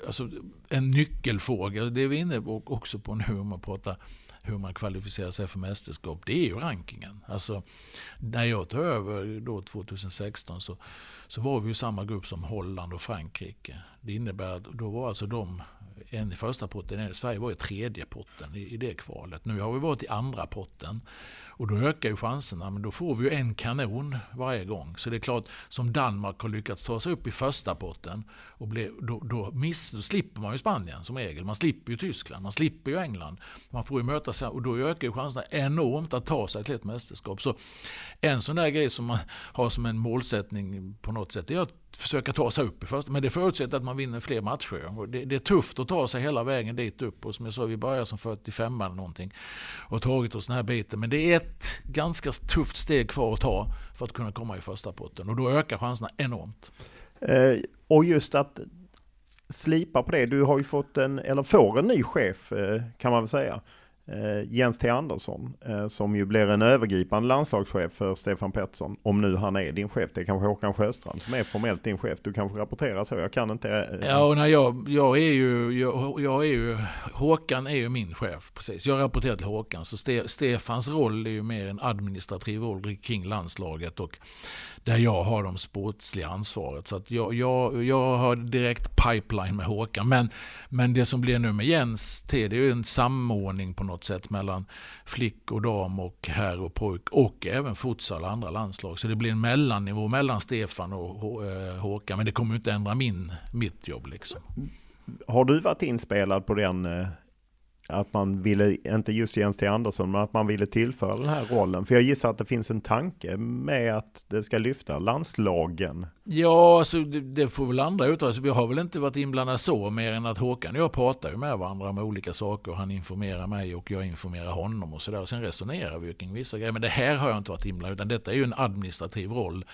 alltså en nyckelfråga, det är vi inne på också på nu om man pratar hur man kvalificerar sig för mästerskap, det är ju rankingen. Alltså, när jag tog över då 2016 så, så var vi i samma grupp som Holland och Frankrike. Det innebär att då var alltså de en i första potten, Sverige var i tredje potten i, i det kvalet. Nu har vi varit i andra potten. Och då ökar ju chanserna, men då får vi ju en kanon varje gång. Så det är klart, som Danmark har lyckats ta sig upp i första potten, och ble, då, då, miss, då slipper man ju Spanien som regel. Man slipper ju Tyskland, man slipper ju England. Man får ju möta sig, och då ökar ju chanserna enormt att ta sig till ett mästerskap. Så en sån där grej som man har som en målsättning på något sätt, det är att försöka ta sig upp i första. Men det förutsätter att man vinner fler matcher. Och det, det, är tufft att ta sig hela vägen dit upp. Och som jag sa, vi börjar som 45 eller någonting. Och tagit oss den här biten. Men det är ett ganska tufft steg kvar att ta för att kunna komma i första potten. Och då ökar chanserna enormt. Eh, och just att slipa på det. Du har ju fått en, eller får en ny chef eh, kan man väl säga Eh, Jens T Andersson eh, som ju blir en övergripande landslagschef för Stefan Pettersson. Om nu han är din chef. Det är kanske Håkan Sjöstrand som är formellt din chef. Du kanske rapporterar så. Jag kan inte. Eh, ja, och när jag, jag är ju, jag, jag, är ju, Håkan är ju min chef. Precis. Jag rapporterar till Håkan. Så Ste, Stefans roll är ju mer en administrativ roll kring landslaget och där jag har de sportsliga ansvaret. Så att jag, jag, jag har direkt pipeline med Håkan. Men, men det som blir nu med Jens T, det är ju en samordning på något sätt mellan flick och dam och herr och pojk och även futsal och andra landslag. Så det blir en mellannivå mellan Stefan och eh, Håkan. Men det kommer ju inte ändra min, mitt jobb. Liksom. Har du varit inspelad på den eh, att man ville, inte just Jens T Andersson, men att man ville tillföra den här rollen. För jag gissar att det finns en tanke med att det ska lyfta landslagen. Ja, alltså det, det får väl andra uttala sig. Vi har väl inte varit inblandade så, mer än att Håkan och jag pratar ju med varandra om olika saker. Han informerar mig och jag informerar honom och sådär. Sen resonerar vi kring vissa grejer. Men det här har jag inte varit inblandad utan detta är ju en administrativ roll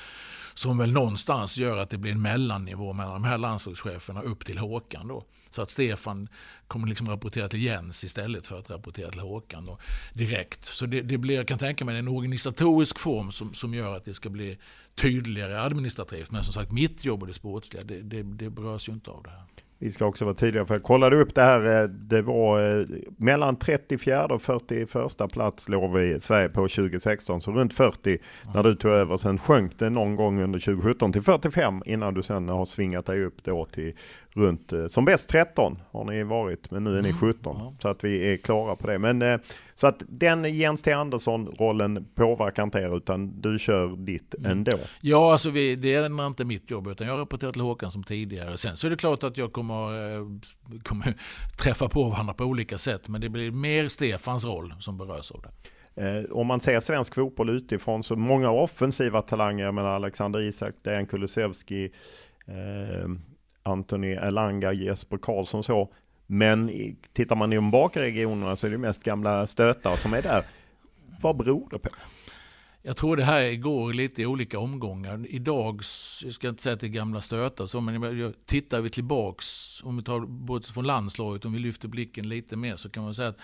som väl någonstans gör att det blir en mellannivå mellan de här landslagscheferna upp till Håkan då. Så att Stefan kommer liksom rapportera till Jens istället för att rapportera till Håkan då, direkt. Så det, det blir, jag kan tänka mig en organisatorisk form som, som gör att det ska bli tydligare administrativt. Men som sagt, mitt jobb och det sportsliga, det, det, det berörs ju inte av det här. Vi ska också vara tydliga för jag kollade upp det här. Eh, det var eh, mellan 34 och 41 plats låg vi i Sverige på 2016. Så runt 40 mm. när du tog över. Sen sjönk det någon gång under 2017 till 45 innan du sen har svingat dig upp då till runt, eh, som bäst 13 har ni varit, men nu är ni 17. Mm. Så att vi är klara på det. Men eh, så att den Jens T Andersson-rollen påverkar inte er, utan du kör ditt mm. ändå. Ja, alltså vi, det är inte mitt jobb, utan jag rapporterar till Håkan som tidigare. Sen så är det klart att jag kommer, eh, kommer träffa på varandra på olika sätt, men det blir mer Stefans roll som berörs av det. om man ser svensk fotboll utifrån så många offensiva talanger, men Alexander Isak, Dejan Kulusevski, Anthony Elanga, Jesper Karlsson så. Men tittar man i de bakre regionerna så är det mest gamla stötar som är där. Vad beror det på? Jag tror det här går lite i olika omgångar. Idag, jag ska inte säga att det är gamla stötar, så, men tittar vi tillbaks, om vi tar bort från landslaget, om vi lyfter blicken lite mer, så kan man säga att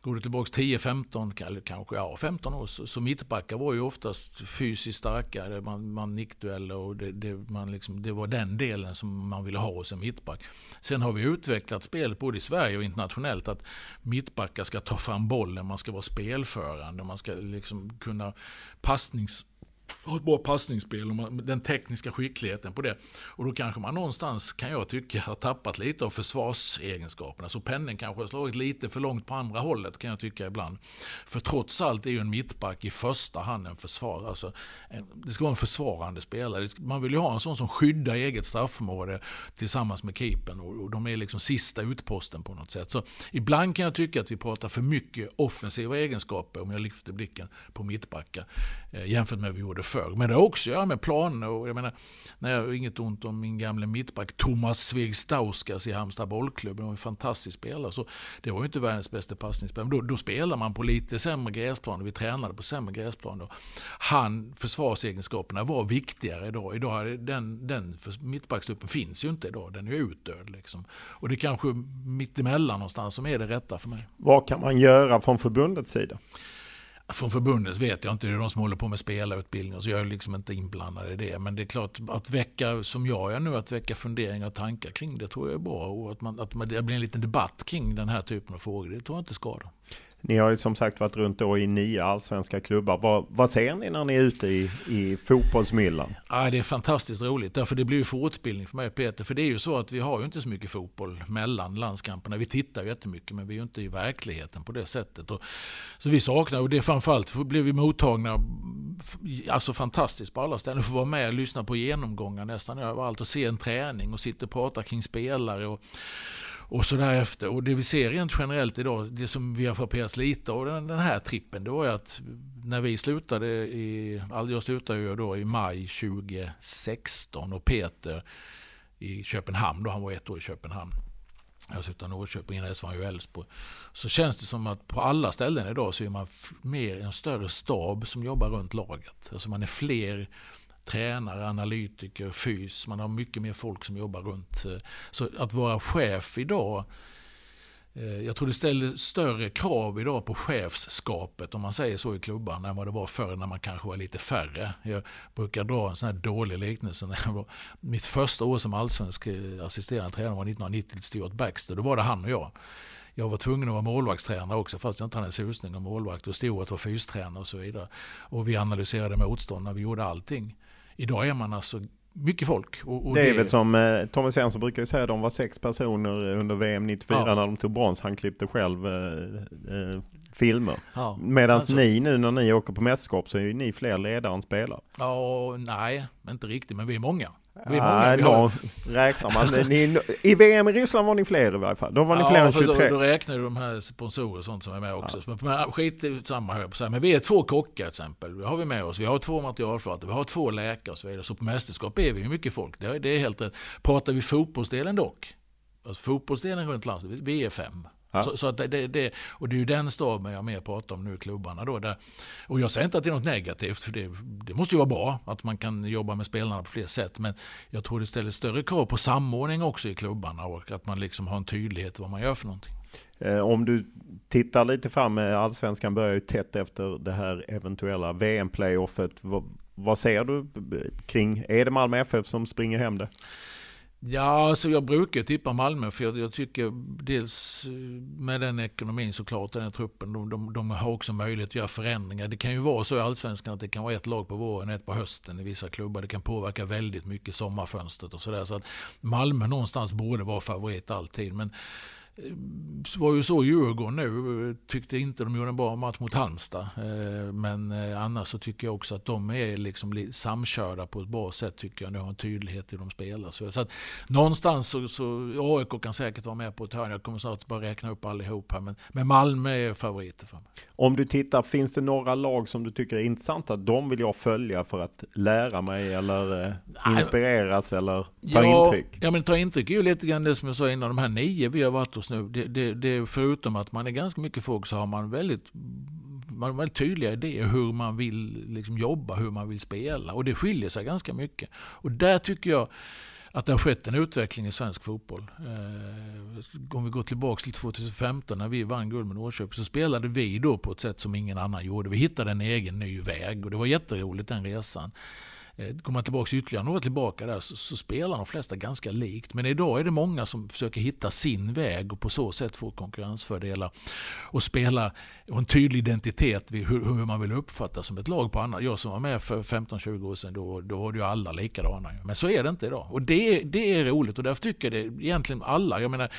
Går du tillbaka 10-15, kanske ja, 15 år, så, så mittbackar var ju oftast fysiskt starkare. Man, man nickdueller och det, det, man liksom, det var den delen som man ville ha hos en mittback. Sen har vi utvecklat spelet både i Sverige och internationellt att mittbackar ska ta fram bollen, man ska vara spelförande, man ska liksom kunna passnings har ett bra passningsspel och den tekniska skickligheten på det. Och då kanske man någonstans, kan jag tycka, har tappat lite av försvarsegenskaperna. Så pennen kanske har slagit lite för långt på andra hållet kan jag tycka ibland. För trots allt är ju en mittback i första hand en försvarare. Alltså, det ska vara en försvarande spelare. Man vill ju ha en sån som skyddar eget straffområde tillsammans med keepern. Och de är liksom sista utposten på något sätt. Så ibland kan jag tycka att vi pratar för mycket offensiva egenskaper, om jag lyfter blicken, på mittbackar. Eh, jämfört med vad vi gjorde förr. Men det har också att göra med planer. Och jag menar, när jag har inget ont om min gamle mittback Thomas Svegstauskas i Halmstad bollklubb. Han var en fantastisk spelare. Så det var ju inte världens bästa passningsspelare. Men då, då spelar man på lite sämre gräsplaner, Vi tränade på sämre gräsplaner. Han, försvarsegenskaperna var viktigare idag. idag den, den mittbacksgruppen finns ju inte idag. Den är ju utdöd. Liksom. Och det är kanske mittemellan någonstans som är det rätta för mig. Vad kan man göra från förbundets sida? Från förbundet vet jag inte, det är de som håller på med spelarutbildning så jag är liksom inte inblandad i det. Men det är klart, att väcka, som jag är nu, att väcka funderingar och tankar kring det tror jag är bra. Och att, man, att det blir en liten debatt kring den här typen av frågor, det tror jag inte skadar. Ni har ju som sagt varit runt då i nio allsvenska klubbar. Vad, vad ser ni när ni är ute i, i fotbollsmyllan? Ja, det är fantastiskt roligt. Därför det blir ju fortbildning för mig och Peter. För det är ju så att vi har ju inte så mycket fotboll mellan landskamperna. Vi tittar ju jättemycket men vi är ju inte i verkligheten på det sättet. Och, så vi saknar, och det framförallt blev vi mottagna alltså fantastiskt på alla ställen. Få vara med och lyssna på genomgångar nästan överallt och se en träning och sitta och prata kring spelare. Och, och så därefter. Och det vi ser rent generellt idag, det som vi har förpelats lite av den, den här trippen, det var ju att när vi slutade i, alltså jag slutade ju då i maj 2016 och Peter i Köpenhamn, då han var ett år i Köpenhamn. Jag slutade i Norrköping, innan dess var han ju Älvsborg. Så känns det som att på alla ställen idag så är man mer en större stab som jobbar runt laget. Alltså man är fler tränare, analytiker, fys. Man har mycket mer folk som jobbar runt. Så att vara chef idag eh, jag tror det ställer större krav idag på chefskapet, om man säger så i klubban, än vad det var förr när man kanske var lite färre. Jag brukar dra en sån här dålig liknelse. När jag var, mitt första år som allsvensk eh, assisterande tränare var 1990 till Stuart Baxter. Då var det han och jag. Jag var tvungen att vara målvaktstränare också fast jag inte hade en susning om målvakt. Och Stuart var fystränare och så vidare. Och vi analyserade motståndarna, vi gjorde allting. Idag är man alltså mycket folk. Och, och det är väl som eh, Tommy Svensson brukar säga, de var sex personer under VM 94 ja. när de tog brons. Han klippte själv eh, eh, filmer. Ja, Medan alltså, ni nu när ni åker på mästerskap så är ju ni fler ledare än spelare. Ja, nej, inte riktigt, men vi är många. Vi många. Vi har... räknar man. Ni, I VM i Ryssland var ni fler i varje fall. Då var ni ja, fler än 23. Då, då räknar du de här sponsorer och sånt som är med också. Ja. Men skit i samma på Men vi är två kockar till exempel. Det har vi med oss. Vi har två materialförvaltare. Vi har två läkare och så vidare. Så på mästerskap är vi ju mycket folk. Det är, det är helt rätt. Pratar vi fotbollsdelen dock. Alltså fotbollsdelen runt landet. Vi är fem. Ja. Så, så, att det, det, och det är ju den staben jag mer pratar om nu i klubbarna. Då, där, och jag säger inte att det är något negativt, för det, det, måste ju vara bra att man kan jobba med spelarna på fler sätt. Men jag tror det ställer större krav på samordning också i klubbarna och att man liksom har en tydlighet vad man gör för någonting. Eh, om du tittar lite fram, allsvenskan börjar ju tätt efter det här eventuella VM-playoffet. Vad, vad ser du kring, är det Malmö FF som springer hem det? Ja, alltså jag brukar tippa Malmö för jag, jag, tycker dels eh, med den ekonomin såklart, den här truppen, de, de, de, har också möjlighet att göra förändringar. Det kan ju vara så i Allsvenskan att det kan vara ett lag på våren och ett på hösten i vissa klubbar. Det kan påverka väldigt mycket sommarfönstret och sådär. Så att Malmö någonstans borde vara favorit alltid. Men var ju så Djurgården nu. Tyckte inte de gjorde en bra match mot Halmstad. Eh, men eh, annars så tycker jag också att de är liksom samkörda på ett bra sätt. tycker jag. Nu har en tydlighet i de spelar. Så, att någonstans så, så AIK kan säkert vara med på ett hörn. Jag kommer snart bara räkna upp allihop här. Men, men Malmö är favoriter för mig. Om du tittar, finns det några lag som du tycker är intressanta? De vill jag följa för att lära mig eller eh, inspireras eller ta ja, intryck? Ja, men ta intryck är ju lite grann det som jag sa innan. De här nio vi har varit hos nu. Det, det, det, förutom att man är ganska mycket folk så har man väldigt man har väldigt tydliga idéer hur man vill liksom jobba, hur man vill spela. Och det skiljer sig ganska mycket. Och där tycker jag att det har skett en utveckling i svensk fotboll. Eh, om vi går tillbaka till 2015 när vi vann guld med Norrköping så spelade vi då på ett sätt som ingen annan gjorde. Vi hittade en egen ny väg och det var jätteroligt den resan. Eh, Går man tillbaka ytterligare några tillbaka där så, så, spelar de flesta ganska likt. Men idag är det många som försöker hitta sin väg och på så sätt få konkurrensfördelar. Och spela och en tydlig identitet vid hur, hur, man vill uppfattas som ett lag på annat. Jag som var med för 15-20 år sedan, då, då var det ju alla likadana. Men så är det inte idag. Och det, det är roligt och därför tycker jag det egentligen alla. Jag menar,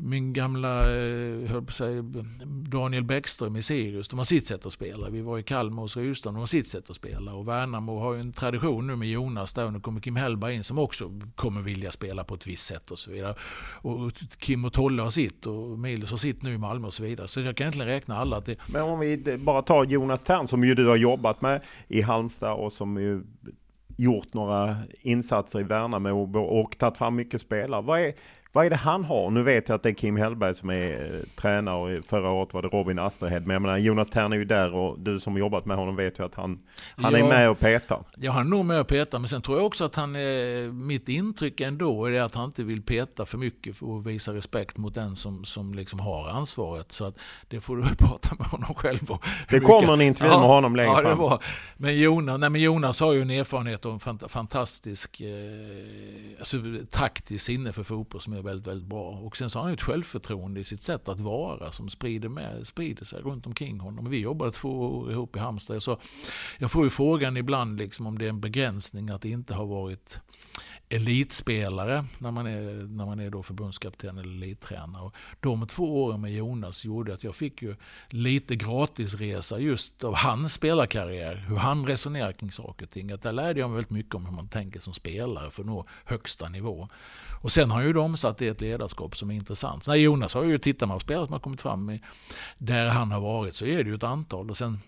min gamla eh, höll på sig, Daniel Bäckström i Sirius, de har sitt sätt att spela. Vi var i Kalmar hos Rydström, de har sitt sätt att spela. Och Värnamo har ju en tradition nu med Jonas där och nu kommer Kim Hellberg in som också kommer vilja spela på ett visst sätt och så vidare. Och Kim och Tolle har sitt och Milos har sitt nu i Malmö och så vidare. Så jag kan egentligen räkna alla. Till... Men om vi bara tar Jonas Tern som ju du har jobbat med i Halmstad och som ju gjort några insatser i Värnamo och tagit fram mycket spelare. Vad är, vad är det han har? Nu vet jag att det är Kim Hellberg som är eh, tränare och förra året var det Robin Asterhed. Men jag menar Jonas Tern är ju där och du som jobbat med honom vet ju att han, han ja, är med och petar. Ja, han är nog med och petar. Men sen tror jag också att han är, mitt intryck ändå är att han inte vill peta för mycket för att visa respekt mot den som, som liksom har ansvaret. Så att det får du prata med honom själv om. Det kommer en intervju ja, med honom längre ja, fram. Var. Men, Jonas, nej, men Jonas har ju en erfarenhet och en fantastisk eh, alltså, taktisk sinne för fotboll som är väldigt, väldigt bra. Och sen så har han ett självförtroende i sitt sätt att vara som sprider, med, sprider sig runt omkring honom. Vi jobbade två år ihop i Halmstad. Så jag får ju frågan ibland liksom om det är en begränsning att det inte har varit elitspelare när man är, när man är då förbundskapten eller elittränare. Och de två åren med Jonas gjorde att jag fick ju lite gratisresa just av hans spelarkarriär. Hur han resonerar kring saker och ting. Att där lärde jag mig väldigt mycket om hur man tänker som spelare för att nå högsta nivå. Och sen har han ju omsatt det i ett ledarskap som är intressant. Nej, Jonas har ju, tittar man på spelare som har kommit fram i, där han har varit så är det ju ett antal. Och sen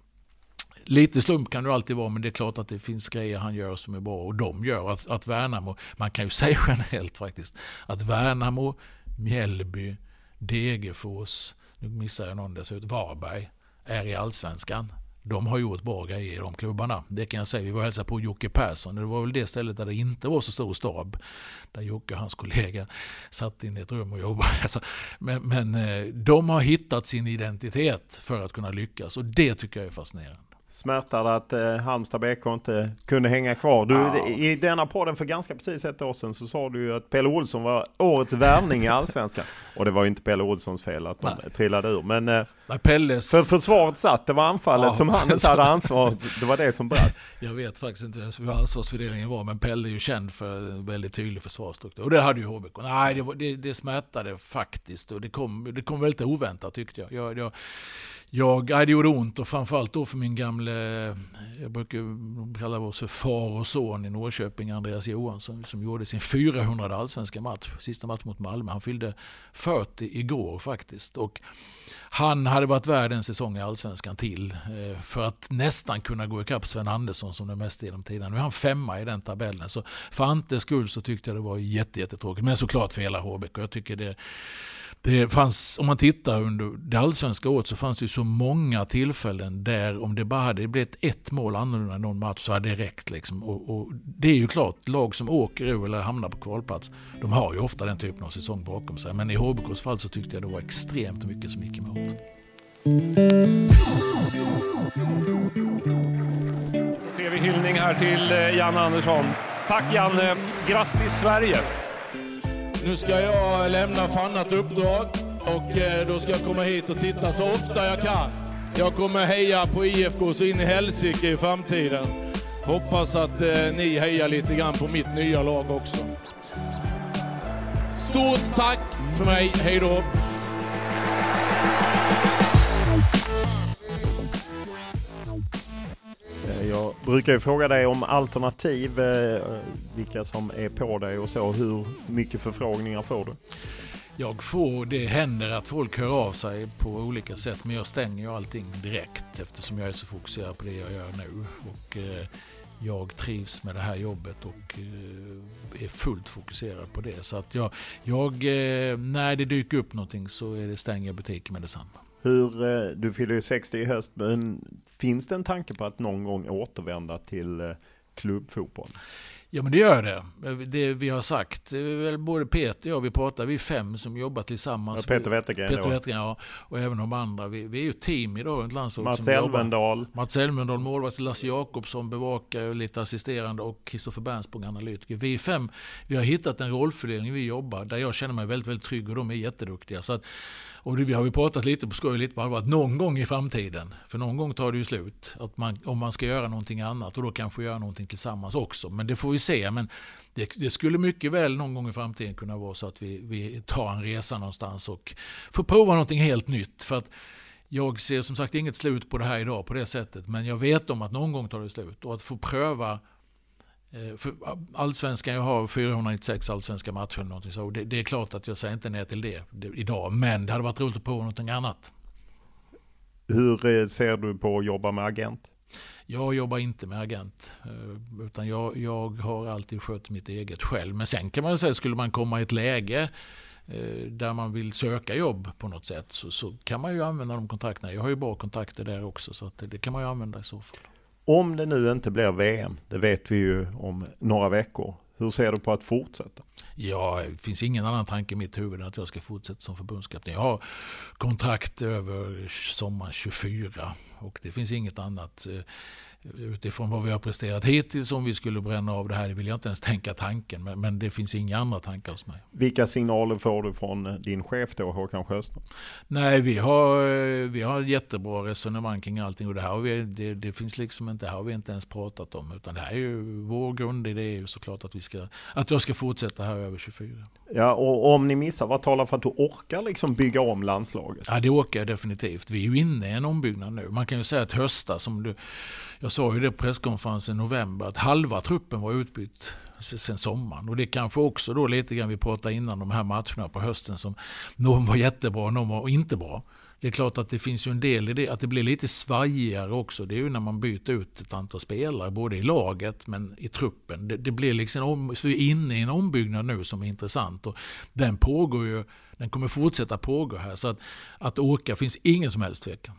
Lite slump kan det alltid vara, men det är klart att det finns grejer han gör som är bra och de gör. Att, att Värnamo, man kan ju säga generellt faktiskt, att Värnamo, Mjällby, Degerfors, nu missar jag någon dessutom, Varberg, är i allsvenskan. De har gjort bra grejer i de klubbarna. Det kan jag säga. Vi var och hälsade på Jocke Persson. Det var väl det stället där det inte var så stor stab. Där Jocke och hans kollega satt in i ett rum och jobbade. Alltså, men, men eh, de har hittat sin identitet för att kunna lyckas och det tycker jag är fascinerande smärtar det att eh, Halmstad BK inte kunde hänga kvar. Du, ja. I denna podden för ganska precis ett år sedan så sa du ju att Pelle Olsson var årets värvning i Allsvenskan. Och det var ju inte Pelle Olssons fel att de Nej. trillade ur. Men eh, Nej, Pelles... för försvaret satt, det var anfallet ja, som han inte hade ansvar Det var det som brast. Jag vet faktiskt inte hur ansvarsfördelningen var. Men Pelle är ju känd för en väldigt tydlig försvarsstruktur. Och det hade ju HBK. Nej, det, det, det smärtade faktiskt. Och det kom, det kom väldigt oväntat tyckte jag. jag, jag jag, det gjorde ont och framförallt då för min gamle, jag brukar kalla oss för far och son i Norrköping, Andreas Johansson, som gjorde sin 400 allsvenska match, sista match mot Malmö. Han fyllde 40 igår faktiskt. Och han hade varit värd en säsong i allsvenskan till eh, för att nästan kunna gå ikapp Sven Andersson som den mest genom tiden. Nu är han femma i den tabellen. Så för Antes skull så tyckte jag det var jättetråkigt. Men såklart för hela HBK. Jag tycker det det fanns, om man tittar under det allsvenska året så fanns det ju så många tillfällen där om det bara hade blivit ett mål annorlunda i någon match så hade det räckt. Liksom. Och, och, det är ju klart, lag som åker ur eller hamnar på kvalplats, de har ju ofta den typen av säsong bakom sig. Men i HBKs fall så tyckte jag det var extremt mycket som gick emot. Så ser vi hyllning här till eh, Janne Andersson. Tack Janne, grattis Sverige! Nu ska jag lämna Fannat uppdrag och eh, då ska jag komma hit och titta så ofta jag kan. Jag kommer heja på IFK så in i helsike i framtiden. Hoppas att eh, ni hejar lite grann på mitt nya lag också. Stort tack för mig, hej då! Eh, jag brukar ju fråga dig om alternativ, eh, vilka som är på dig och så. Hur mycket förfrågningar får du? Jag får, det händer att folk hör av sig på olika sätt men jag stänger ju allting direkt eftersom jag är så fokuserad på det jag gör nu. Och, eh, jag trivs med det här jobbet och är fullt fokuserad på det. Så att jag, jag eh, när det dyker upp någonting så är det stänger butiken med detsamma. Hur, eh, du fyller ju 60 i höst, men finns det en tanke på att någon gång återvända till eh, klubbfotboll? Ja men det gör det. Det vi har sagt, både Peter och jag, vi pratar, vi är fem som jobbar tillsammans. Ja, Peter Wettergren Peter Wettergren, ja. Och även de andra. Vi, vi är ju ett team idag runt landslaget. Mats Elvendal. Mats Elvendal, målvakt, Lasse Jakobsson bevakar lite assisterande och Kristoffer Bernsprung, analytiker. Vi är fem, vi har hittat en rollfördelning vi jobbar där jag känner mig väldigt, väldigt trygg och de är jätteduktiga. Så att, och det, vi har ju pratat lite på skoj, lite på allvar, att någon gång i framtiden, för någon gång tar det ju slut, att man, om man ska göra någonting annat och då kanske göra någonting tillsammans också. Men det får vi se. Men det, det, skulle mycket väl någon gång i framtiden kunna vara så att vi, vi tar en resa någonstans och får prova någonting helt nytt. För att jag ser som sagt inget slut på det här idag på det sättet, men jag vet om att någon gång tar det slut. Och att få pröva för allsvenskan, jag har 496 allsvenska matcher. Någonting så. Det, det, är klart att jag säger inte ner till det, det idag. Men det hade varit roligt att prova någonting annat. Hur eh, ser du på att jobba med agent? Jag jobbar inte med agent. Eh, utan jag, jag har alltid skött mitt eget själv. Men sen kan man säga, skulle man komma i ett läge där man vill söka jobb på något sätt så, så kan man ju använda de kontakterna. Jag har ju bra kontakter där också så det, det kan man ju använda i så fall. Om det nu inte blir VM, det vet vi ju om några veckor. Hur ser du på att fortsätta? Ja, det finns ingen annan tanke i mitt huvud än att jag ska fortsätta som förbundskapten. Jag har kontrakt över sommaren 24 och det finns inget annat eh, utifrån vad vi har presterat hittills om vi skulle bränna av det här. Det vill jag inte ens tänka tanken, men, men det finns inga andra tankar hos mig. Vilka signaler får du från eh, din chef då, Håkan Sjöström? Nej, vi har, eh, vi har jättebra resonemang kring allting och det här vi, det, det, finns liksom inte, det har vi inte ens pratat om. Utan det här är ju, vår grundidé är ju såklart att, vi ska, att jag ska fortsätta här över 24. Ja, och om ni missar, vad talar för att du orkar liksom bygga om landslaget? Ja, det orkar jag definitivt. Vi är ju inne i en ombyggnad nu. Man kan ju säga att hösta som du jag sa ju det på presskonferensen i november att halva truppen var utbytt sen sommaren. Och det kanske också då lite grann vi pratade innan de här matcherna på hösten som någon var jättebra och någon var inte bra. Det är klart att det finns ju en del i det, att det blir lite svajigare också. Det är ju när man byter ut ett antal spelare, både i laget men i truppen. Det, det blir liksom, om, så vi är inne i en ombyggnad nu som är intressant. Och den pågår ju, den kommer fortsätta pågå här. Så att, att åka finns ingen som helst tvekan.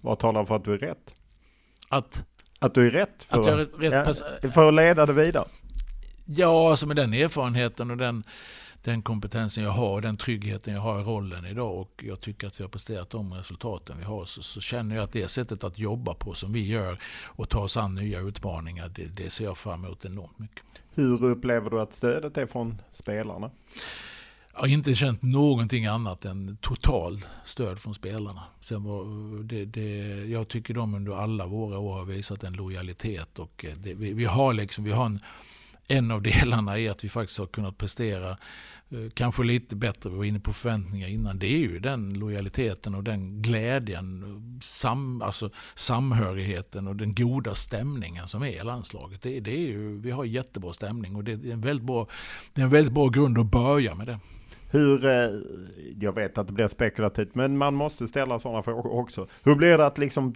Vad talar för att du är rätt? Att? Att du är rätt för, att, jag är rätt ja, för att leda det vidare? Ja, alltså med den erfarenheten och den, den kompetensen jag har, den tryggheten jag har i rollen idag och jag tycker att vi har presterat de resultaten vi har så, så känner jag att det sättet att jobba på som vi gör och ta oss an nya utmaningar, det, det ser jag fram emot enormt mycket. Hur upplever du att stödet är från spelarna? Jag har inte känt någonting annat än total stöd från spelarna. Sen var det, det, jag tycker de under alla våra år har visat en lojalitet. Och eh, det, vi, vi, har liksom, vi har en, en av delarna är att vi faktiskt har kunnat prestera eh, kanske lite bättre, vi var inne på förväntningar innan, det är ju den lojaliteten och den glädjen, sam, alltså samhörigheten och den goda stämningen som är i landslaget. Det, det är ju, vi har jättebra stämning och det är, en väldigt bra, det är en väldigt bra grund att börja med det. Hur, eh, jag vet att det blir spekulativt, men man måste ställa sådana frågor också. Hur blir det att liksom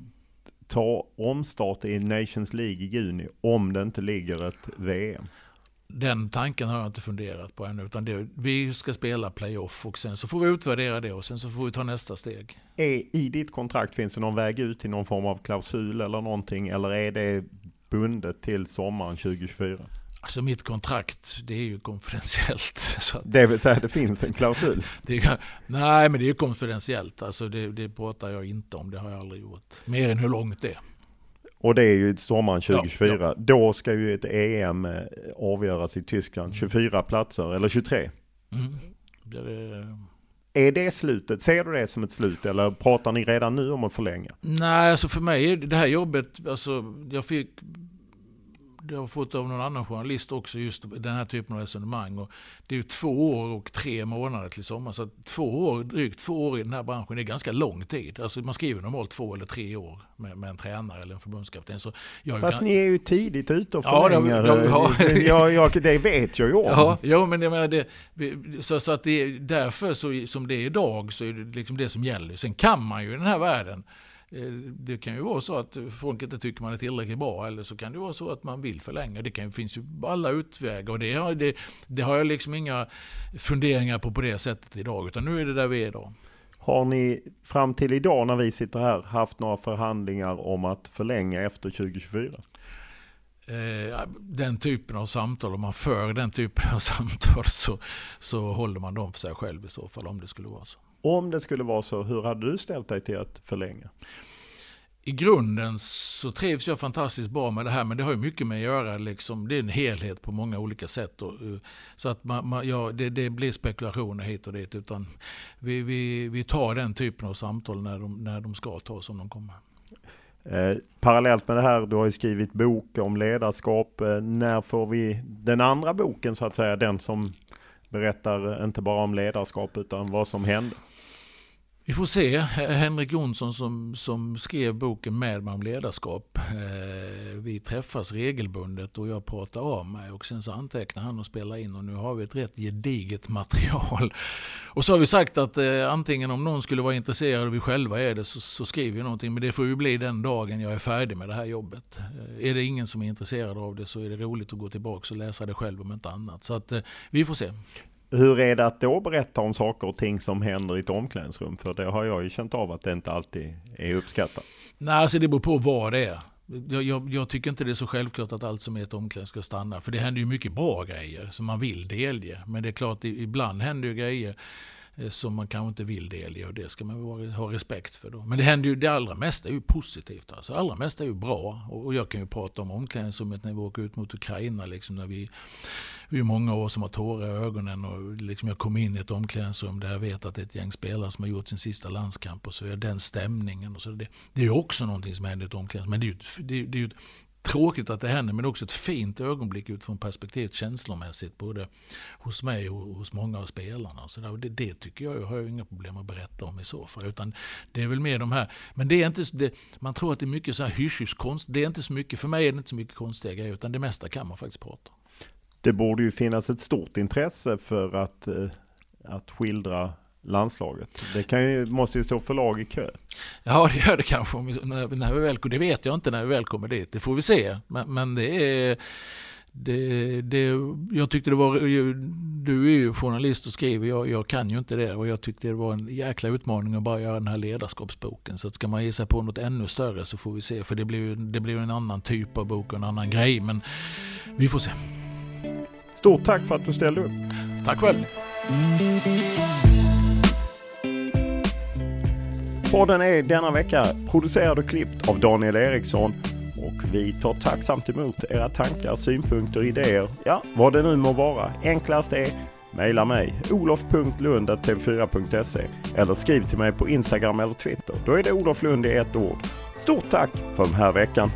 ta omstart i Nations League i juni om det inte ligger ett VM? Den tanken har jag inte funderat på ännu. Utan det, vi ska spela playoff och sen så får vi utvärdera det och sen så får vi ta nästa steg. Är, I ditt kontrakt finns det någon väg ut i någon form av klausul eller någonting? Eller är det bundet till sommaren 2024? Alltså mitt kontrakt, det är ju konfidentiellt. Så det vill säga det finns en klausul? det, nej, men det är ju konfidentiellt. Alltså det, det pratar jag inte om, det har jag aldrig gjort. Mer än hur långt det är. Och det är ju sommaren 2024. Ja, ja. Då ska ju ett EM eh, avgöras i Tyskland. 24 mm. platser, eller 23. Mm. Det är det slutet? Ser du det som ett slut eller pratar ni redan nu om att förlänga? Nej, alltså för mig är det här jobbet, alltså jag fick det har fått av någon annan journalist också, just den här typen av resonemang. Och det är ju två år och tre månader till sommar. Så två år, drygt två år i den här branschen är ganska lång tid. Alltså man skriver normalt två eller tre år med, med en tränare eller en förbundskapten. Så jag Fast kan... ni är ju tidigt ute och förlänger. Ja, det, ja. jag, jag, det vet jag ju om. Ja, ja men jag menar det, så, så att det är därför så, som det är idag så är det liksom det som gäller. Sen kan man ju i den här världen Eh, det kan ju vara så att folk inte tycker man är tillräckligt bra eller så kan det vara så att man vill förlänga. Det kan, finns ju alla utvägar och det, det, det har jag liksom inga funderingar på på det sättet idag utan nu är det där vi är idag. Har ni fram till idag när vi sitter här haft några förhandlingar om att förlänga efter 2024? eh, den typen av samtal, om man för den typen av samtal så, så håller man dem för sig själv i så fall om det skulle vara så. Om det skulle vara så, hur hade du ställt dig till att förlänga? i grunden så trivs jag fantastiskt bra med det här men det har ju mycket med att göra. Liksom, det är en helhet på många olika sätt. Och, eh, så att man, man, ja, det, det, blir spekulationer hit och dit. Utan vi, vi, vi tar den typen av samtal när de, när de ska tas som de kommer. Eh, parallellt med det här, du har ju skrivit bok om ledarskap. Eh, när får vi den andra boken så att säga? Den som berättar inte bara om ledarskap utan vad som hände? Vi får se. Henrik Jonsson som, som skrev boken Med mig om ledarskap. Eh, vi träffas regelbundet och jag pratar av mig och sen så antecknar han och spelar in och nu har vi ett rätt gediget material. Och så har vi sagt att eh, antingen om någon skulle vara intresserad och vi själva är det så, så skriver vi någonting. Men det får ju bli den dagen jag är färdig med det här jobbet. Eh, är det ingen som är intresserad av det så är det roligt att gå tillbaka och läsa det själv om inte annat. Så att eh, vi får se. Hur är det att då berätta om saker och ting som händer i ett omklädningsrum? För det har jag ju känt av att det inte alltid är uppskattat. Nej, alltså det beror på vad det är. Jag, jag, jag, tycker inte det är så självklart att allt som är ett omklädningsrum ska stanna. För det händer ju mycket bra grejer som man vill delge. Men det är klart, ibland händer ju grejer eh, som man kanske inte vill delge och det ska man ha respekt för. Då. Men det händer ju, det allra mesta är ju positivt. Alltså. Det allra mesta är ju bra. Och jag kan ju prata om omklädningsrummet när vi åker ut mot Ukraina. Liksom, när vi, vi är många år som har tårar i ögonen och liksom jag kom in i ett omklädningsrum där jag vet att det är ett gäng spelare som har gjort sin sista landskamp och så är den stämningen. Och så det, det är ju också någonting som händer i ett omklädningsrum. Men det är ju, det, det är ju tråkigt att det händer men också ett fint ögonblick utifrån perspektivet känslomässigt både hos mig och hos många av spelarna. Så där, det, det tycker jag, jag har jag inga problem att berätta om i så fall. Utan det är väl mer de här, men det är inte, det, man tror att det är mycket så här hysch konst. Det är inte så mycket, för mig är det inte så mycket konstiga grejer utan det mesta kan man faktiskt prata om. Det borde ju finnas ett stort intresse för att, eh, att skildra landslaget. Det kan ju, måste ju stå förlag i kö. Ja, det gör det kanske när, när vi väl, det vet jag inte när vi väl kommer dit. Det får vi se. Men, men det är det, det, jag tyckte det var, du är ju journalist och skriver, jag, jag, kan ju inte det och jag tyckte det var en jäkla utmaning att bara göra den här ledarskapsboken. Så att ska man ge sig på något ännu större så får vi se, för det blir, det blir en annan typ av bok och en annan grej. Men vi får se. Stort tack för att du ställde upp. Tack själv. Podden är denna vecka producerad och klippt av Daniel Eriksson och vi tar tacksamt emot era tankar, synpunkter, idéer, ja vad det nu må vara. Enklast är Maila mig olof.lund.tv4.se eller skriv till mig på Instagram eller Twitter. Då är det Olof Lund i ett ord. Stort tack för den här veckan!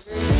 Thank you.